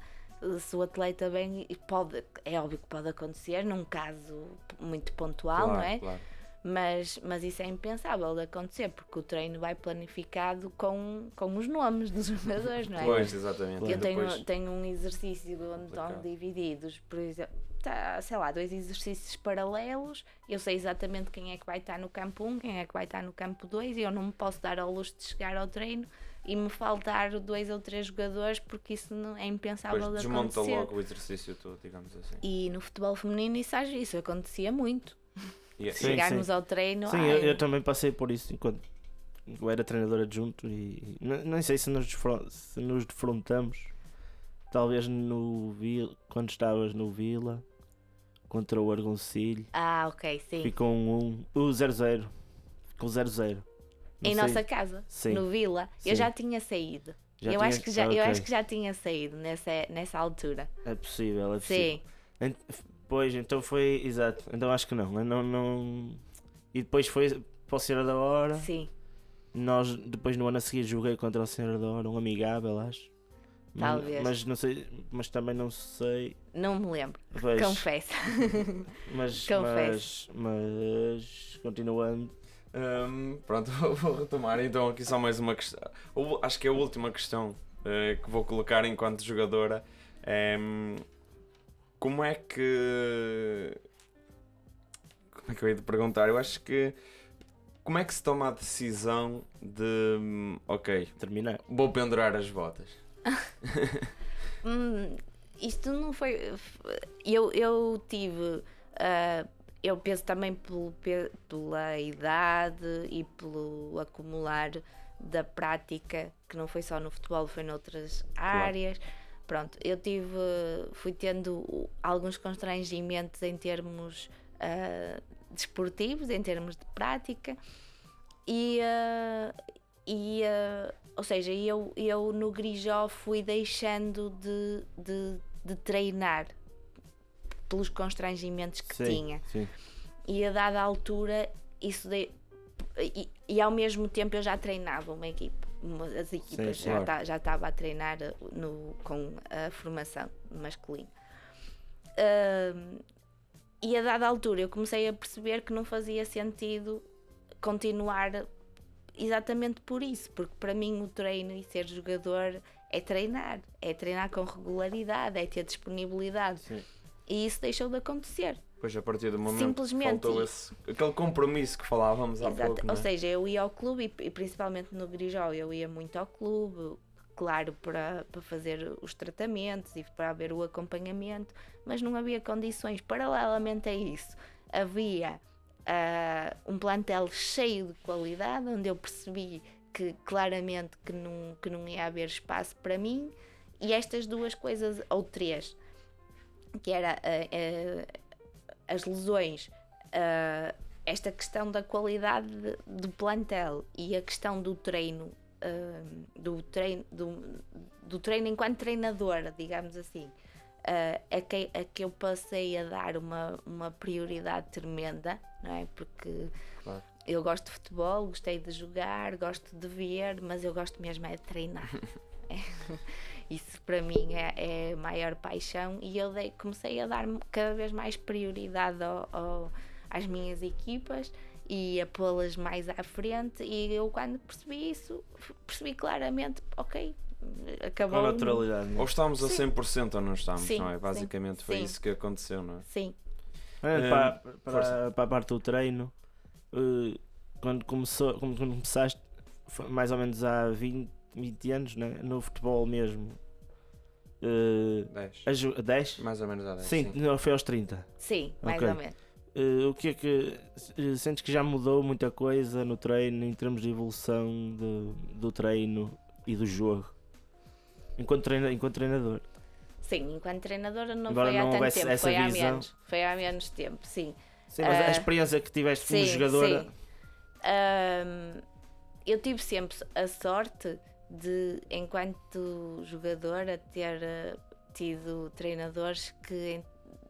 se o atleta bem e pode, é óbvio que pode acontecer num caso muito pontual, Claro, não é? claro. Mas, mas isso é impensável de acontecer porque o treino vai planificado com, com os nomes dos <laughs> jogadores, não é? Pois, exatamente. Eu tenho, tenho um exercício onde estão divididos, por exemplo, tá, sei lá, dois exercícios paralelos. Eu sei exatamente quem é que vai estar no campo 1, quem é que vai estar no campo 2, e eu não me posso dar ao luxo de chegar ao treino e me faltar dois ou três jogadores porque isso não é impensável depois de desmonta acontecer. logo o exercício todo, digamos assim. E no futebol feminino isso, isso acontecia muito. E- Sim, Chegarmos ao treino. Sim, ai, eu, eu também passei por isso enquanto eu era treinador adjunto e n- nem sei se nos, se nos defrontamos. Talvez no Vila, quando estavas no Vila contra o Argoncilho. Ah, ok, sim. Ficou um 1, o 0-0. Ficou 0-0. Não em sei- nossa casa, Sim. no Vila, Sim. eu já tinha saído. Já eu, tinha- acho que já, Ah, eu ok. acho que já tinha saído nessa, nessa altura. É possível, é possível. Sim. Pois, então foi. Exato. Então acho que não. eu não, não... E depois foi para o Senhora da Hora. Sim, Nós, depois no ano a seguir, joguei contra o Senhor da Hora, um amigável, acho. Mas- Talvez. Mas, não sei, mas também não sei. não me lembro, Pois, confesso. <laughs> mas, confesso. mas, mas, continuando. Hum, pronto, <laughs> vou- retomar então aqui só mais uma questão. Acho que é a última questão eh, que vou colocar enquanto jogadora. Em, como é que. Como é que eu ia te perguntar? Eu acho que. Como é que se toma a decisão de. Ok, Terminar. vou pendurar as botas? <laughs> Hum, isto não foi. Eu, eu tive. ah, eu penso também pelo, pe- pela idade e pelo acumular da prática, que não foi só no futebol, foi noutras áreas. Pronto, eu tive. Fui tendo alguns constrangimentos em termos ah, desportivos, em termos de prática. E, ah, e ah, ou seja, eu, eu no Grijó fui deixando de, de, de treinar pelos constrangimentos que sim, tinha. Sim. E a dada altura, isso de, e, e ao mesmo tempo eu já treinava uma equipe. As equipas Sim, já claro. já estava a treinar no, com a formação masculina. Ahm, e a dada altura eu comecei a perceber que não fazia sentido continuar exatamente por isso, porque para mim o treino e ser jogador é treinar, é treinar com regularidade, é ter disponibilidade. Sim. E isso deixou de acontecer. Pois a partir do momento Simplesmente. que faltou esse, aquele compromisso que falávamos há Exato. pouco. não Ou seja, eu ia ao clube e, principalmente no Grijó eu ia muito ao clube, claro, para, para fazer os tratamentos e para haver o acompanhamento, mas não havia condições. Paralelamente a isso, havia ah, um plantel cheio de qualidade, onde eu percebi que claramente que não, que não ia haver espaço para mim, e estas duas coisas, ou três, que era ah, ah, as lesões, ah, esta questão da qualidade de- do plantel e a questão do treino, ah, do, treino do, do treino enquanto treinadora, digamos assim, ah, a, que, a que eu passei a dar uma, uma prioridade tremenda, não é? Porque Claro. eu gosto de futebol, gostei de jogar, gosto de ver, mas eu gosto mesmo é de treinar. <laughs> <laughs> Isso para mim é, é a maior paixão e eu dei- comecei a dar cada vez mais prioridade ao- ao- às minhas equipas e a pô-las mais à frente e eu quando percebi isso percebi claramente, ok, acabou. Com naturalidade. Ou estamos a Sim. 100% ou não estamos, Sim, não é? sim, Basicamente foi sim. isso que aconteceu, não é? Sim, É, Eh, para, para, força. para a parte do treino, eh, quando, começou, quando quando começaste, foi mais ou menos há 20, 20 anos, né? no futebol mesmo, eh, 10. a ju- 10? Mais ou menos a 10. Sim, não, foi aos 30. sim, mais Ok. ou menos. Eh, o que é que eh, sentes que já mudou muita coisa no treino em termos de evolução de- do treino e do jogo? Enquanto, treina, enquanto treinador. Sim, enquanto treinadora não Embora foi há não tanto houvesse tempo, essa foi há visão. menos. Foi há menos tempo, sim. Sim, mas a Eh, experiência que tiveste como sim, jogadora. sim. Ahm, eu tive sempre a sorte de, enquanto jogadora, ter eh, tido treinadores que,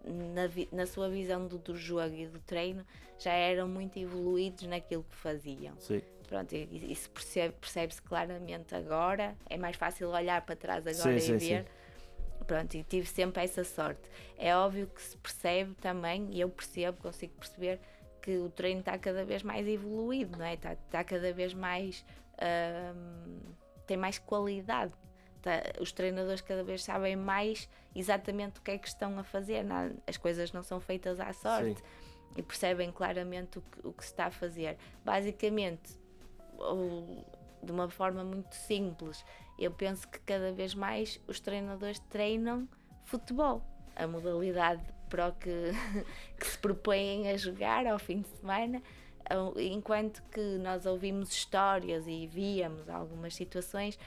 na, na sua visão do, do jogo e do treino, já eram muito evoluídos naquilo que faziam. Sim. Pronto, isso percebe- percebe-se claramente agora. É mais fácil olhar para trás agora Sim, e sim, ver. Pronto, e tive sempre essa sorte. É óbvio que se percebe também, e eu percebo, consigo perceber, que o treino está cada vez mais evoluído, não é? Está, está cada vez mais. ahm, tem mais qualidade. Tá- os treinadores cada vez sabem mais exatamente o que é que estão a fazer. Não- as coisas não são feitas à sorte e percebem claramente o que, o que se está a fazer. Basicamente, de uma forma muito simples, eu penso que cada vez mais os treinadores treinam futebol, a modalidade para o que, <laughs> que se propõem a jogar ao fim de semana. Enquanto que nós ouvimos histórias e víamos algumas situações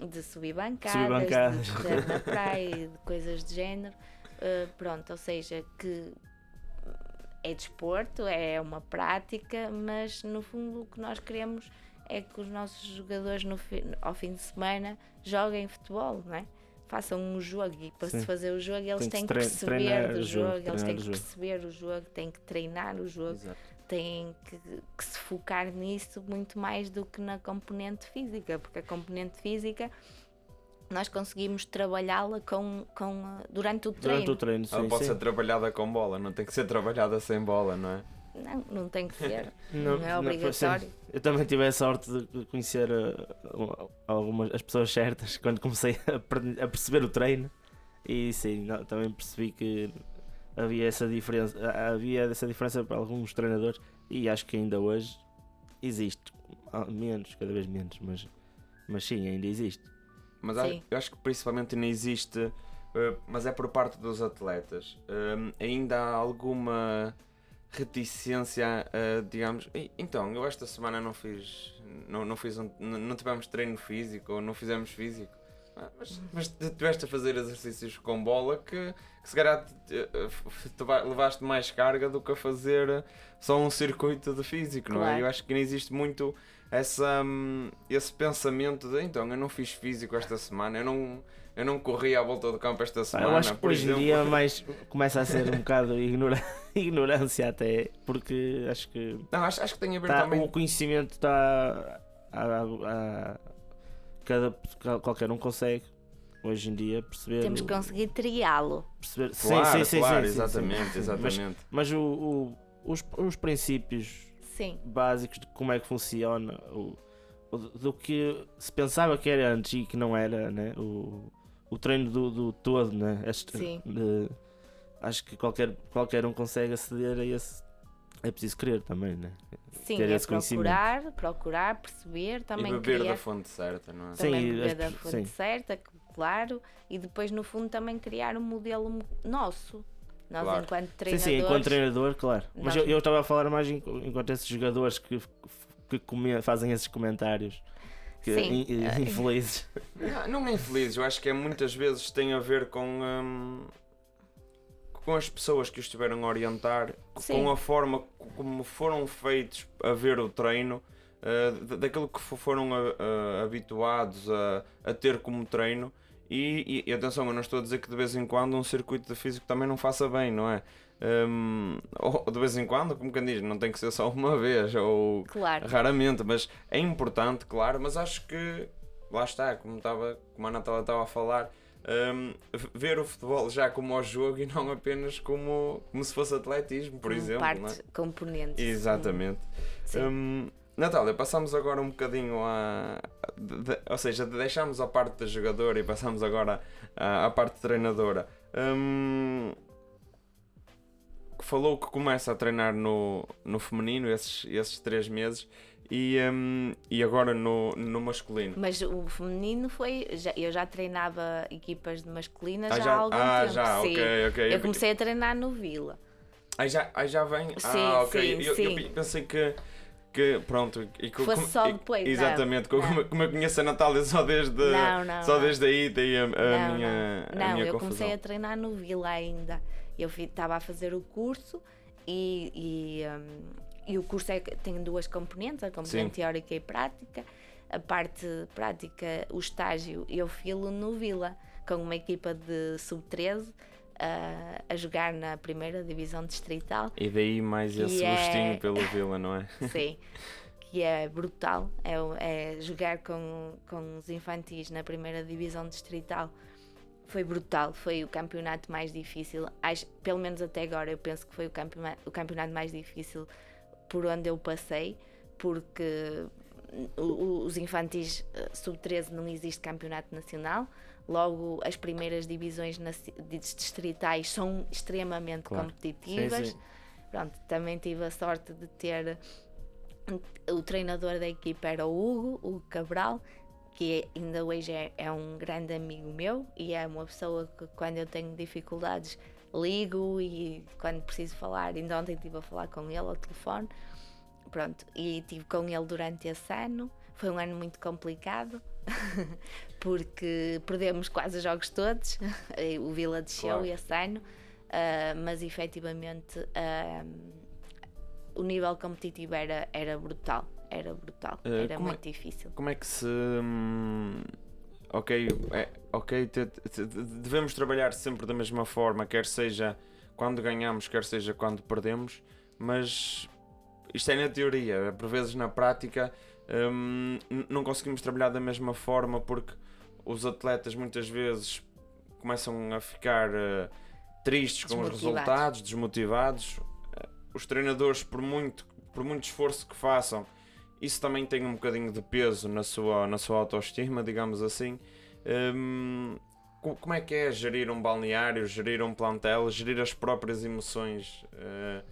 de subir bancadas, Subir bancadas. de na praia, de coisas de género. Uh, pronto, ou seja, que é desporto, é uma prática, mas no fundo o que nós queremos é que os nossos jogadores no fi- ao fim de semana joguem futebol, não é? Façam um jogo e para Sim. se fazer o jogo eles têm que perceber do o jogo, jogo, eles têm que jogo. perceber o jogo, têm que treinar o jogo, Exato. Têm que, que se focar nisso muito mais do que na componente física, porque a componente física nós conseguimos trabalhá-la com, com, durante o treino. Durante o treino, sim. Ela pode sim. ser trabalhada com bola, não tem que ser trabalhada sem bola, não é? Não, não tem que ser. <laughs> Não, Não é não, obrigatório. sim. Eu também tive a sorte de conhecer uh, algumas as pessoas certas <laughs> quando comecei a, a perceber o treino e sim, não, também percebi que havia essa diferença, ah, havia essa diferença para alguns treinadores e acho que ainda hoje existe Ah, menos, cada vez menos, mas, mas sim, ainda existe. Mas Sim. eu acho que principalmente não existe, eh, mas é por parte dos atletas. Ainda há alguma reticência, a, digamos, "Ei, então, eu esta semana não fiz, não, não fiz um, não, não tivemos treino físico ou não fizemos físico. Mas, mas tu estiveste a fazer exercícios com bola que, que se calhar te, eh, levaste mais carga do que a fazer só um circuito de físico, não é? Claro. Eu acho que não existe muito essa, hum, esse pensamento de então eu não fiz físico esta semana, eu não, eu não corri à volta do campo esta semana. eu acho que por hoje em dia <laughs> mais começa a ser um bocado ignora- <laughs> ignorância até, porque acho que Não, acho, acho que tem a ver Tá, também. o conhecimento está. a- a- cada, qualquer um consegue hoje em dia perceber. Temos que conseguir triá-lo. perceber Claro, sim, sim, sim, claro, sim, sim, sim. exatamente, exatamente. Mas o, o- os, os princípios Sim, básicos de como é que funciona, o, o- do que se pensava que era antes e que não era, né? o, o treino do, do todo, né? Este- Sim. de- acho que qualquer, qualquer um consegue aceder a esse. É preciso querer também, né? Sim, Ter é esse conhecimento. procurar, procurar, perceber, E também beber criar, da fonte certa, não é? Sim, também e beber as da fonte sim. certa, claro, e depois no fundo também criar um modelo nosso. Nós Claro. enquanto Sim, treinadores. sim, enquanto treinador, claro. Mas Nós- eu eu estava a falar mais enquanto esses jogadores que, que come- fazem esses comentários que, Sim. in- Ah, <laughs> infelizes. Não, não é infeliz, eu acho que é muitas vezes tem a ver com, hum, com as pessoas que os estiveram a orientar, Sim. com a forma como foram feitos a ver o treino, uh, da- daquilo que fo- foram a- a- habituados a, a ter como treino. E, e- e atenção, eu não estou a dizer que de vez em quando um circuito de físico também não faça bem, não é? Hum, <laughs> ou de vez em quando, como quem diz, não tem que ser só uma <laughs> vez, ou Claro, Raramente, mas é importante, claro, mas acho que lá está, como, estava, como a Natália estava a falar, v- ver o futebol já como ao jogo e não apenas como, como se fosse atletismo, por como exemplo. parte, não é? componente. Exatamente. Hum, Natália, passamos agora um bocadinho a. de- de- ou seja, deixamos a parte da jogadora e passamos agora à, à parte treinadora. Hum, falou que começa a treinar no, no feminino esses, esses três meses e, hum, e agora no, no masculino. Mas o feminino foi. Já, eu já treinava equipas de masculinas Ah, já, há algum ah, tempo. já, sim. ok, ok. Eu comecei a treinar no Vila. Aí já, aí já vem. Sim, ah, ok. sim, eu, eu sim. pensei que. Que, pronto, e que, Fosse como- só depois, não, Exatamente, como, não. como eu conheço a Natália só desde, Não, não, só não. desde aí, daí a, a não, minha, não, a não minha eu confusão. comecei a treinar no Vila ainda. Eu estava a fazer o curso e, e, hum, e o curso é, tem duas componentes, a componente Sim. teórica e prática. A parte prática, o estágio, eu filo no Vila, com uma equipa de sub-13 a- a jogar na primeira divisão distrital. E daí mais esse é- gostinho pelo Vila, não é? <laughs> Sim, que é brutal. É, é jogar com, com os infantis na primeira divisão distrital. Foi brutal, foi o campeonato mais difícil. Acho, pelo menos até agora, eu penso que foi o campeonato, o campeonato mais difícil por onde eu passei, porque os infantis eh, sub-13 não existe campeonato nacional. Logo, as primeiras divisões distritais são extremamente Claro. competitivas. Sim, sim. Pronto, também tive a sorte de ter o treinador da equipa era o Hugo, o Cabral, que ainda hoje é, é um grande amigo meu e é uma pessoa que quando eu tenho dificuldades ligo e quando preciso falar, ainda ontem estive a falar com ele ao telefone. Pronto, e estive com ele durante esse ano. Foi um ano muito complicado <laughs> porque perdemos quase os jogos todos. <laughs> o Vila desceu Claro. esse ano, ah, mas efetivamente ah, o nível competitivo era, era brutal. Era brutal, Eh, era é- muito difícil. Como é que se. hum, ok, é, ok, te- te- devemos trabalhar sempre da mesma forma, quer seja quando ganhamos, quer seja quando perdemos, mas isto é na teoria, por vezes na prática hum, não conseguimos trabalhar da mesma forma porque os atletas muitas vezes começam a ficar eh, tristes com os resultados, desmotivados. Eh, Os treinadores, por muito, por muito esforço que façam, isso também tem um bocadinho de peso na sua, na sua autoestima, digamos assim. Co- como é que é gerir um balneário, gerir um plantel, gerir as próprias emoções eh,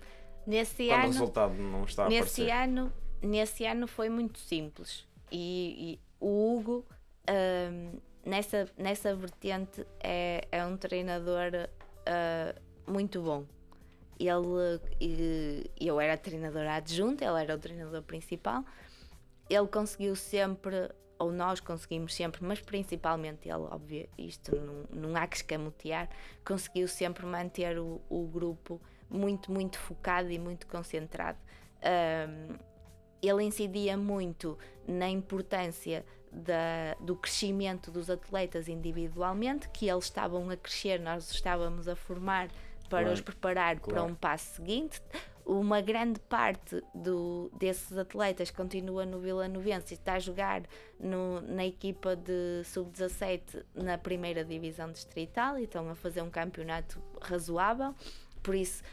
Nesse quando o ano, resultado não está a nesse aparecer? ano, nesse ano foi muito simples. E, e o Hugo, ahm, nessa, nessa vertente, é, é um treinador ah, muito bom. Ele, eu era treinadora adjunta, ele era o treinador principal. Ele conseguiu sempre, ou nós conseguimos sempre, mas principalmente ele, óbvio, isto não, não há que escamotear, conseguiu sempre manter o, o grupo muito, muito focado e muito concentrado. Ahm, ele incidia muito na importância da- do crescimento dos atletas individualmente, que eles estavam a crescer, nós estávamos a formar para Claro, os preparar para claro. um passo seguinte. Uma grande parte do, desses atletas continua no Vila Novense e está a jogar no- na equipa de sub-17 na primeira divisão distrital e estão a fazer um campeonato razoável. Por isso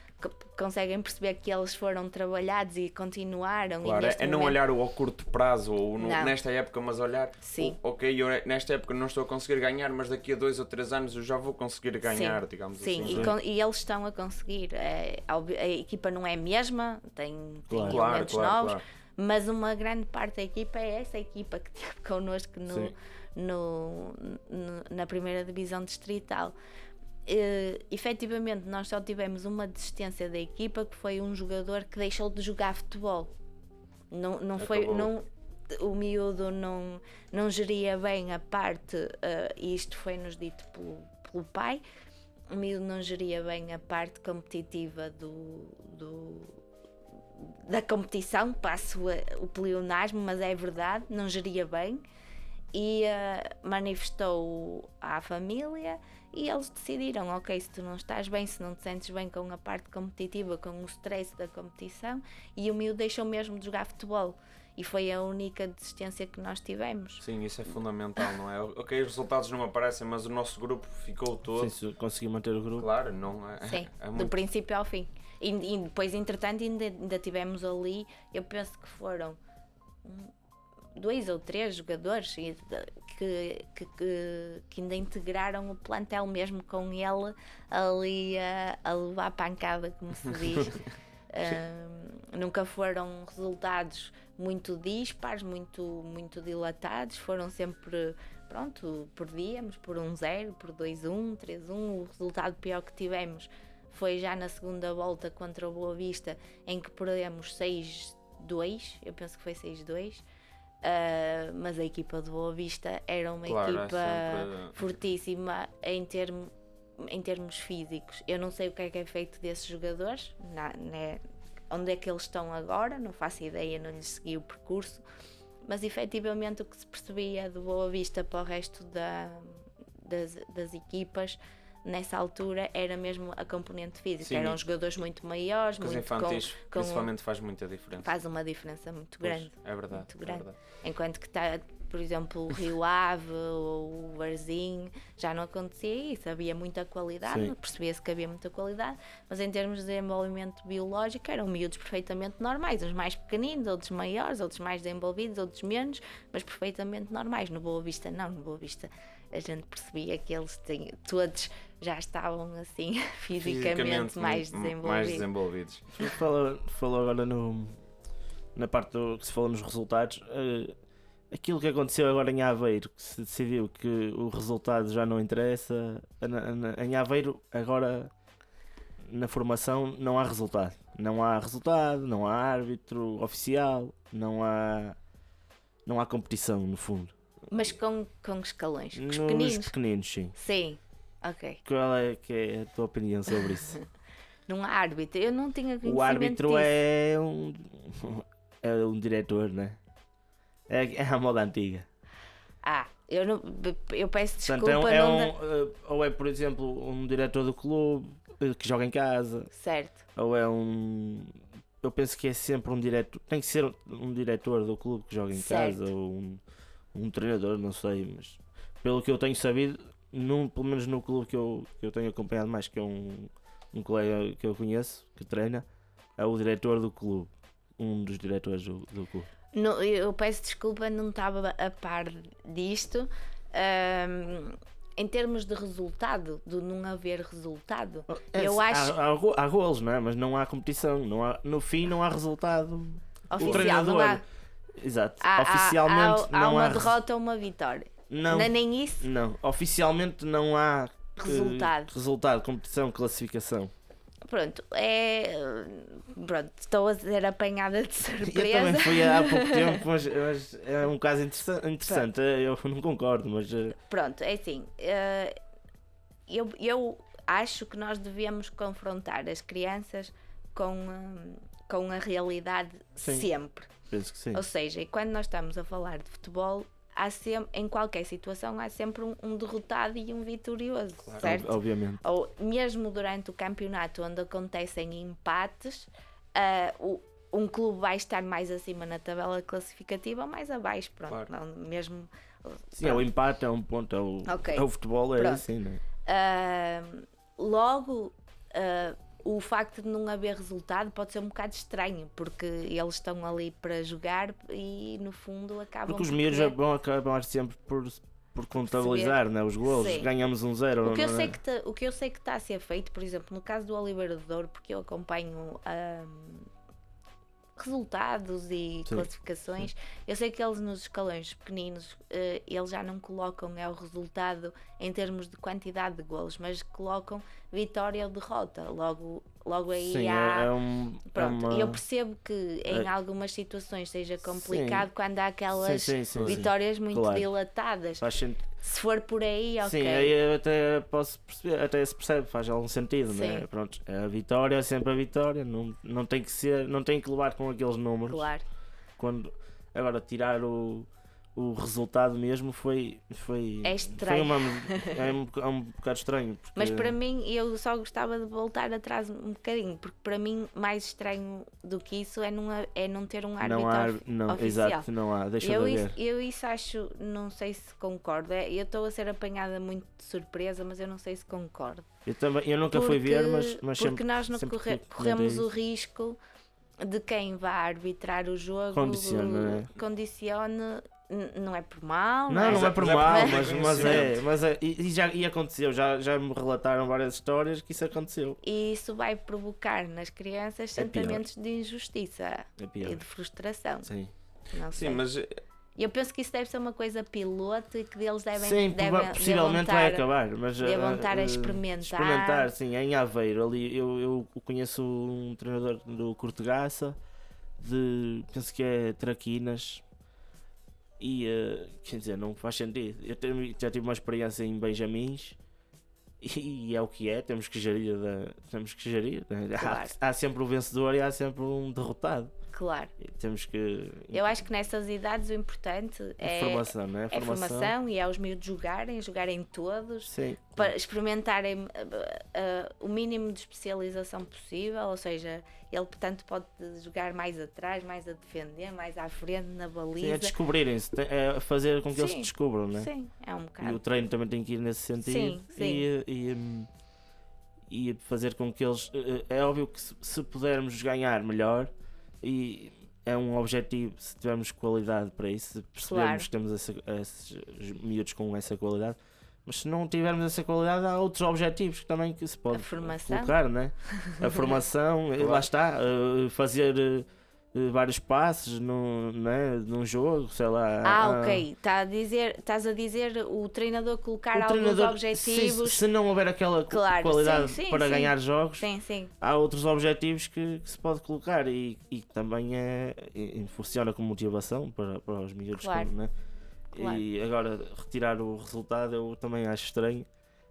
conseguem perceber que eles foram trabalhados e continuaram. Claro, e é, é não momento- olhar o ao curto prazo ou no- nesta época, mas olhar, Sim. o- ok, eu nesta época não estou a conseguir ganhar, mas daqui a dois ou três anos eu já vou conseguir ganhar, digamos Sim, assim. e, con- e eles estão a conseguir. É, óbvio, a equipa não é a mesma, tem, tem Claro. Claro, elementos claro, novos, claro. mas uma grande parte da equipa é essa equipa que <laughs> esteve connosco no, Sim. no, no- na primeira divisão distrital. Eh, efetivamente, nós só tivemos uma desistência da equipa que foi um jogador que deixou de jogar futebol. Não, não foi. Não, o miúdo não, não geria bem a parte, eh, e isto foi-nos dito pelo, pelo pai, o miúdo não geria bem a parte competitiva do, do- da competição, passo o pleonasmo, mas é verdade, não geria bem e eh, manifestou à família e eles decidiram, ok, se tu não estás bem, se não te sentes bem com a parte competitiva, com o stress da competição, e o miúdo deixou mesmo de jogar futebol. e foi a única desistência que nós tivemos. Sim, isso é fundamental, não é? Ok, os resultados não aparecem, mas o nosso grupo ficou todo. Sim, se conseguir manter o grupo. Claro, não é? Sim, é do muito... princípio ao fim. E, e depois, entretanto, ainda, ainda tivemos ali, eu penso que foram dois ou três jogadores que, que, que, que ainda integraram o plantel mesmo com ele ali a, a levar pancada, como se diz. Hum, <laughs> nunca foram resultados muito dispares, muito, muito dilatados, foram sempre, pronto, perdíamos por 1-0, por 2-1, 3-1. O resultado pior que tivemos foi já na segunda volta contra o Boa Vista, em que perdemos 6-2, eu penso que foi 6-2. Ah, mas a equipa de Boa Vista era uma Claro, é equipa sempre- fortíssima em, termo, em termos físicos. Eu não sei o que é que é feito desses jogadores, na- né, onde é que eles estão agora, não faço ideia, não lhes segui o percurso, mas efetivamente o que se percebia de Boa Vista para o resto da- das, das equipas nessa altura era mesmo a componente física. Sim. Eram jogadores muito maiores, Com os muito com- infantis, com- principalmente, faz muita diferença. faz uma diferença muito Pois, grande. É verdade. muito é grande. verdade. Enquanto que está, por exemplo, o Rio Ave ou o Barzinho, já não acontecia isso. Havia muita qualidade, percebia-se que havia muita qualidade, mas em termos de desenvolvimento biológico eram miúdos perfeitamente normais, uns mais pequeninos, outros maiores, outros mais desenvolvidos, outros menos, mas perfeitamente normais. No Boa Vista, não, no Boa Vista a gente percebia que eles têm, todos já estavam assim <laughs> fisicamente, mais muito- desenvolvidos. mais desenvolvidos. Falou, falou agora no, na parte do que se falou nos resultados. eh, aquilo que aconteceu agora em Aveiro, que se decidiu que o resultado já não interessa. na- na- em Aveiro, agora na formação, não há resultado. Não há resultado, não há árbitro oficial, não há. Não há competição, no fundo. Mas com, com escalões, com os Nos pequeninos. pequeninos, sim. Sim, ok. Qual é, que é a tua opinião sobre isso? <laughs> Não há árbitro. Eu não tinha conhecimento O árbitro disso. é um. <laughs> É um diretor, né? É, é a moda antiga. Ah, eu, não, eu peço Portanto, desculpa. é um, é um, da- eh, ou é, por exemplo, um diretor do clube eh, que joga em casa, Certo. ou é um. Eu penso que é sempre um diretor. Tem que ser um diretor do clube que joga em Certo. casa, ou um, um treinador, não sei, mas pelo que eu tenho sabido, num, pelo menos no clube que eu, que eu tenho acompanhado mais, que é um, um colega que eu conheço, que treina, é o diretor do clube. Um dos diretores do, do clube. Não, eu peço desculpa, não estava a par disto. Ahm, em termos de resultado, de não haver resultado, Eu há, acho- há, go- há golos, não é? Mas não há competição. Não há, no fim, não há resultado. oficial, treinador não há. Exato. há- há- Oficialmente há, há não uma há. derrota ou uma vitória. Não, Não é nem isso? não. Oficialmente não há eh, Resultado. resultado, competição, classificação. Pronto, é. Pronto, estou a ser apanhada de <laughs> Eu também surpresa. fui há pouco <laughs> tempo, mas, mas é um caso interessa- interessante. Eu não concordo, mas eh, Pronto, é assim. eh, eu, eu acho que nós devemos confrontar as crianças com, com a realidade Sim. sempre. penso que sim. Ou seja, e quando nós estamos a falar de futebol, há sempre, em qualquer situação há sempre um, um derrotado e um vitorioso, certo? Ob- Obviamente. Ou mesmo durante o campeonato onde acontecem empates, ah, o- um clube vai estar mais acima na tabela classificativa ou mais abaixo, pronto, Claro. não, mesmo Sim, é o empate, é um ponto. É o, Ok. é o futebol, é Pronto. assim, né? Ah, logo, ah, o facto de não haver resultado pode ser um bocado estranho, porque eles estão ali para jogar e no fundo acabam Porque os miúdos vão acabar sempre por, por contabilizar né, os golos. Sim. Ganhamos um zero. O que, eu é? sei que tá- o que eu sei que está a ser feito, por exemplo, no caso do Oliveira de Douro, porque eu acompanho ahm, resultados e Sim, classificações, eu sei que eles nos escalões pequeninos eh, eles já não colocam é o resultado em termos de quantidade de golos, mas colocam vitória ou derrota. Logo, logo aí Sim, há. é, é um. é Pronto, uma- eu percebo que em É- algumas situações seja complicado quando há Sim, aquelas sim, sim, sim. vitórias muito Claro. dilatadas. Faz sentido. Se for por aí, ok. Sim, aí eu até posso perceber, até se percebe, faz algum sentido, né? Sim. Pronto, é a vitória, é sempre a vitória, não, não tem que ser, não tem que levar com aqueles números. Claro. Quando, agora tirar o, o resultado mesmo foi. foi É Foi estranho. uma, é, um, é um bocado estranho. Porque, Mas para mim, eu só gostava de voltar atrás um bocadinho, porque para mim, mais estranho do que isso é não, é não ter um árbitro não há. Não, oficial. exato, não há. Deixa eu, de isso, eu isso acho, não sei se concordo. É, Eu estou a ser apanhada muito de surpresa, mas eu não sei se concordo. Eu, também, eu nunca fui ver, mas, mas porque sempre. nós não corre- corremos o risco de quem vá arbitrar o jogo é? condicione, n- não é por mal, Não, é? não é por Mas é mal, por mas, falta de mas é. Mas é e, e já e aconteceu, já, já me relataram várias histórias que isso aconteceu. E isso vai provocar nas crianças É pior. sentimentos de injustiça É e pior. de frustração. Sim, Não Sim, sei. mas eh, Eu penso que isso deve ser uma coisa piloto e que deles devem, sim devem possivelmente devam vai acabar. Mas, devam eh, estar a eh, experimentar. Experimentar, sim, em Aveiro. Ali eu, eu conheço um treinador do Cortegaça, de. penso que é Traquinas. E eh, quer dizer, não faz sentido. Eu tenho- já tive uma experiência em Benjamins <laughs> e, é o que é, temos que gerir. da- temos que gerir. né? Claro. Há, há sempre o vencedor e há sempre um derrotado. Claro. Temos que. Eu acho que nessas idades o importante é, formação, não é? é formação e é os miúdos jogarem, jogarem todos, Sim. para experimentarem uh, uh, o mínimo de especialização possível, ou seja, ele portanto pode jogar mais atrás, mais a defender, mais à frente, na Sim, baliza. é descobrirem-se, é fazer com que eles se Sim, descubram, não é? Sim, é um E o bocado. treino também tem que ir nesse sentido. Sim, sim. E, e, hum, e fazer com que eles. eh, É óbvio que se, se pudermos ganhar melhor, e é um objetivo, se tivermos qualidade para isso, se percebermos Claro. que temos essa, esses miúdos com essa qualidade. Mas se não tivermos essa qualidade, há outros objetivos que também que se pode colocar, né? A formação, <laughs> lá está, eh, fazer eh, vários passes num, né, num jogo, sei lá. Ah, ok. Tá a dizer, estás a dizer o treinador colocar alguns objetivos. Se, se não houver aquela qu- Claro, qualidade sim, sim, para sim. ganhar jogos, há outros objetivos que, que se pode colocar e, e que também é, e- e funciona como motivação para, para os miúdos. Claro. como, né? Claro. E agora, retirar o resultado eu também acho estranho.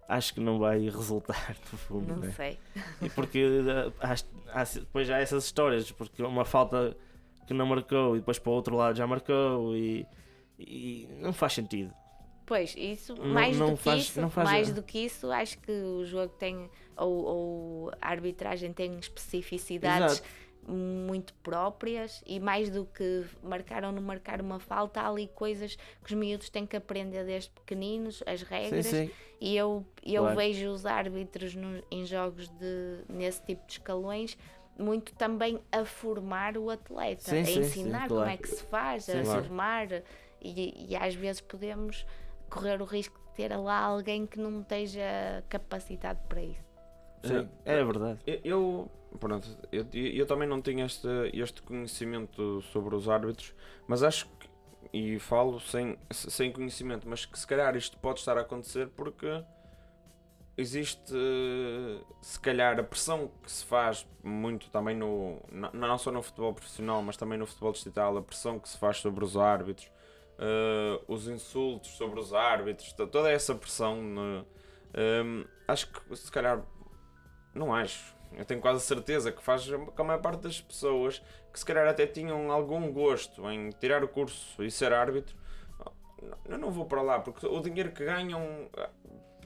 Acho que não vai resultar, <laughs> no fundo. Não né? sei. E porque eh, depois já há essas histórias, porque uma falta que não marcou e depois para o outro lado já marcou e, e não faz sentido. Pois, isso, Não- mais não do que faz- isso, não faz- mais do que isso, acho que o jogo tem, ou, ou a arbitragem tem especificidades Exato. Muito próprias e mais do que marcar ou não marcar uma falta, há ali coisas que os miúdos têm que aprender desde pequeninos, as Sim, regras, sim. e eu, eu Claro. vejo os árbitros no- em jogos de, nesse tipo de escalões muito também a formar o atleta, Sim, a sim, sim, ensinar como claro. é que se faz, Sim, a claro. formar e, e às vezes podemos correr o risco de ter lá alguém que não esteja capacitado para isso. Sim, é verdade. eu, pronto, eu, eu também não tenho este, este conhecimento sobre os árbitros, mas acho que, e falo sem, sem conhecimento, mas que se calhar isto pode estar a acontecer porque existe se calhar a pressão que se faz muito também no não, só no futebol profissional mas também no futebol distrital a pressão que se faz sobre os árbitros eh, os insultos sobre os árbitros to- toda essa pressão no- ehm, acho que se calhar não acho eu tenho quase certeza que faz com a maior parte das pessoas que se calhar até tinham algum gosto em tirar o curso e ser árbitro eu não vou para lá porque o dinheiro que ganham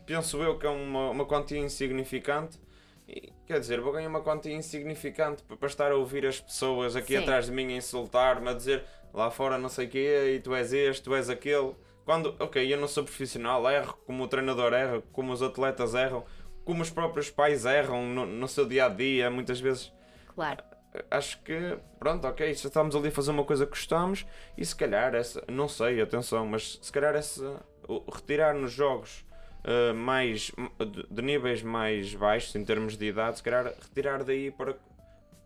penso eu que é uma, uma quantia insignificante. E, quer dizer, vou ganhar uma quantia insignificante pa- para estar a ouvir as pessoas aqui Sim. atrás de mim a insultar-me, a dizer lá fora não sei o quê, e tu és este, tu és aquele. Quando, ok, eu não sou profissional, erro como o treinador erra, como os atletas erram, como os próprios pais erram no, no seu dia a dia, muitas vezes. Claro, acho que, pronto, ok, estamos ali a fazer uma coisa que gostamos e se calhar essa, não sei, atenção, mas se calhar essa, retirar nos jogos uh, mais, de, de níveis mais baixos em termos de idade, se calhar retirar daí para,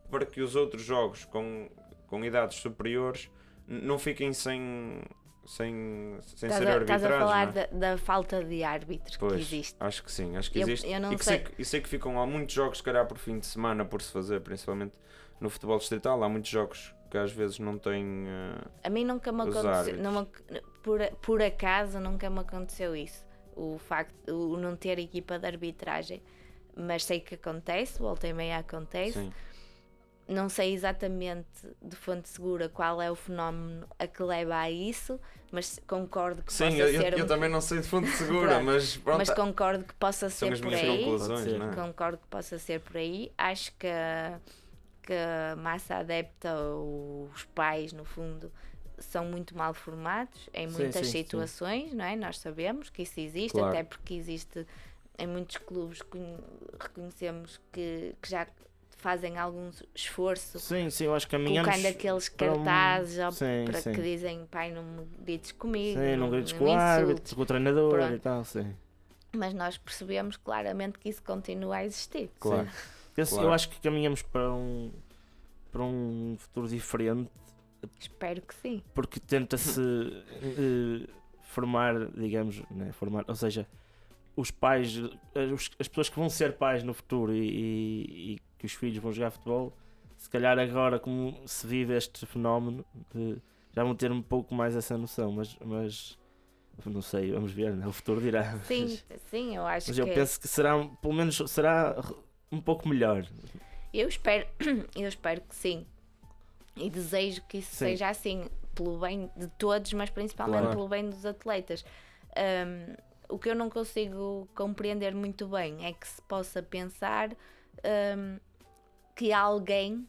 para que os outros jogos com, com idades superiores não fiquem sem, sem, sem ser a, estás a falar não é? da, da falta de árbitros que Pois, existe. acho que sim, acho que Eu- existe. eu não e, que sei- que- e sei que ficam há muitos jogos, se calhar por fim de semana, por se fazer, principalmente no futebol distrital. Há muitos jogos que às vezes não têm. eh, A mim nunca me aconteceu, por, por acaso nunca me aconteceu isso, o facto o não ter equipa de arbitragem, mas sei que acontece, volta e meia acontece. sim. Não sei exatamente de fonte segura qual é o fenómeno a que leva a isso, mas concordo que Sim, possa eu, eu- ser. eu um- também não sei de fonte <laughs> segura, Pronto. mas pronto. mas concordo que possa são ser as por aí. não é? Concordo que possa ser por aí. Acho que, a- que a massa adepta, ou os pais, no fundo, são muito mal formados em Sim, muitas sim, sim. situações, não é? Nós sabemos que isso existe, Claro. até porque existe em muitos clubes, conhe- reconhecemos que, que já fazem algum esforço Sim, sim, eu acho que caminhamos. colocando aqueles para um- cartazes Sim, para sim. que dizem pai não me grites comigo, Sim, não grites me com o árbitro, insultes." com o treinador Pronto. e tal, sim. mas nós percebemos claramente que isso continua a existir. Claro. Esse- Claro. Eu acho que caminhamos para um, para um futuro diferente Espero que sim. porque tenta-se eh, formar, digamos, né, formar, ou seja, os pais, eh, os- as pessoas que vão ser pais no futuro e, e- e que os filhos vão jogar futebol, se calhar agora como se vive este fenómeno, já vão ter um pouco mais essa noção, mas, mas não sei, vamos ver, né, o futuro dirá. Sim, <laughs> sim, eu acho Mas que eu penso que será, pelo menos será um pouco melhor. eu espero, <clears throat> eu espero que sim. E desejo que isso Sim. seja assim, pelo bem de todos, mas principalmente Claro. pelo bem dos atletas. Um, o que eu não consigo compreender muito bem é que se possa pensar um, que alguém,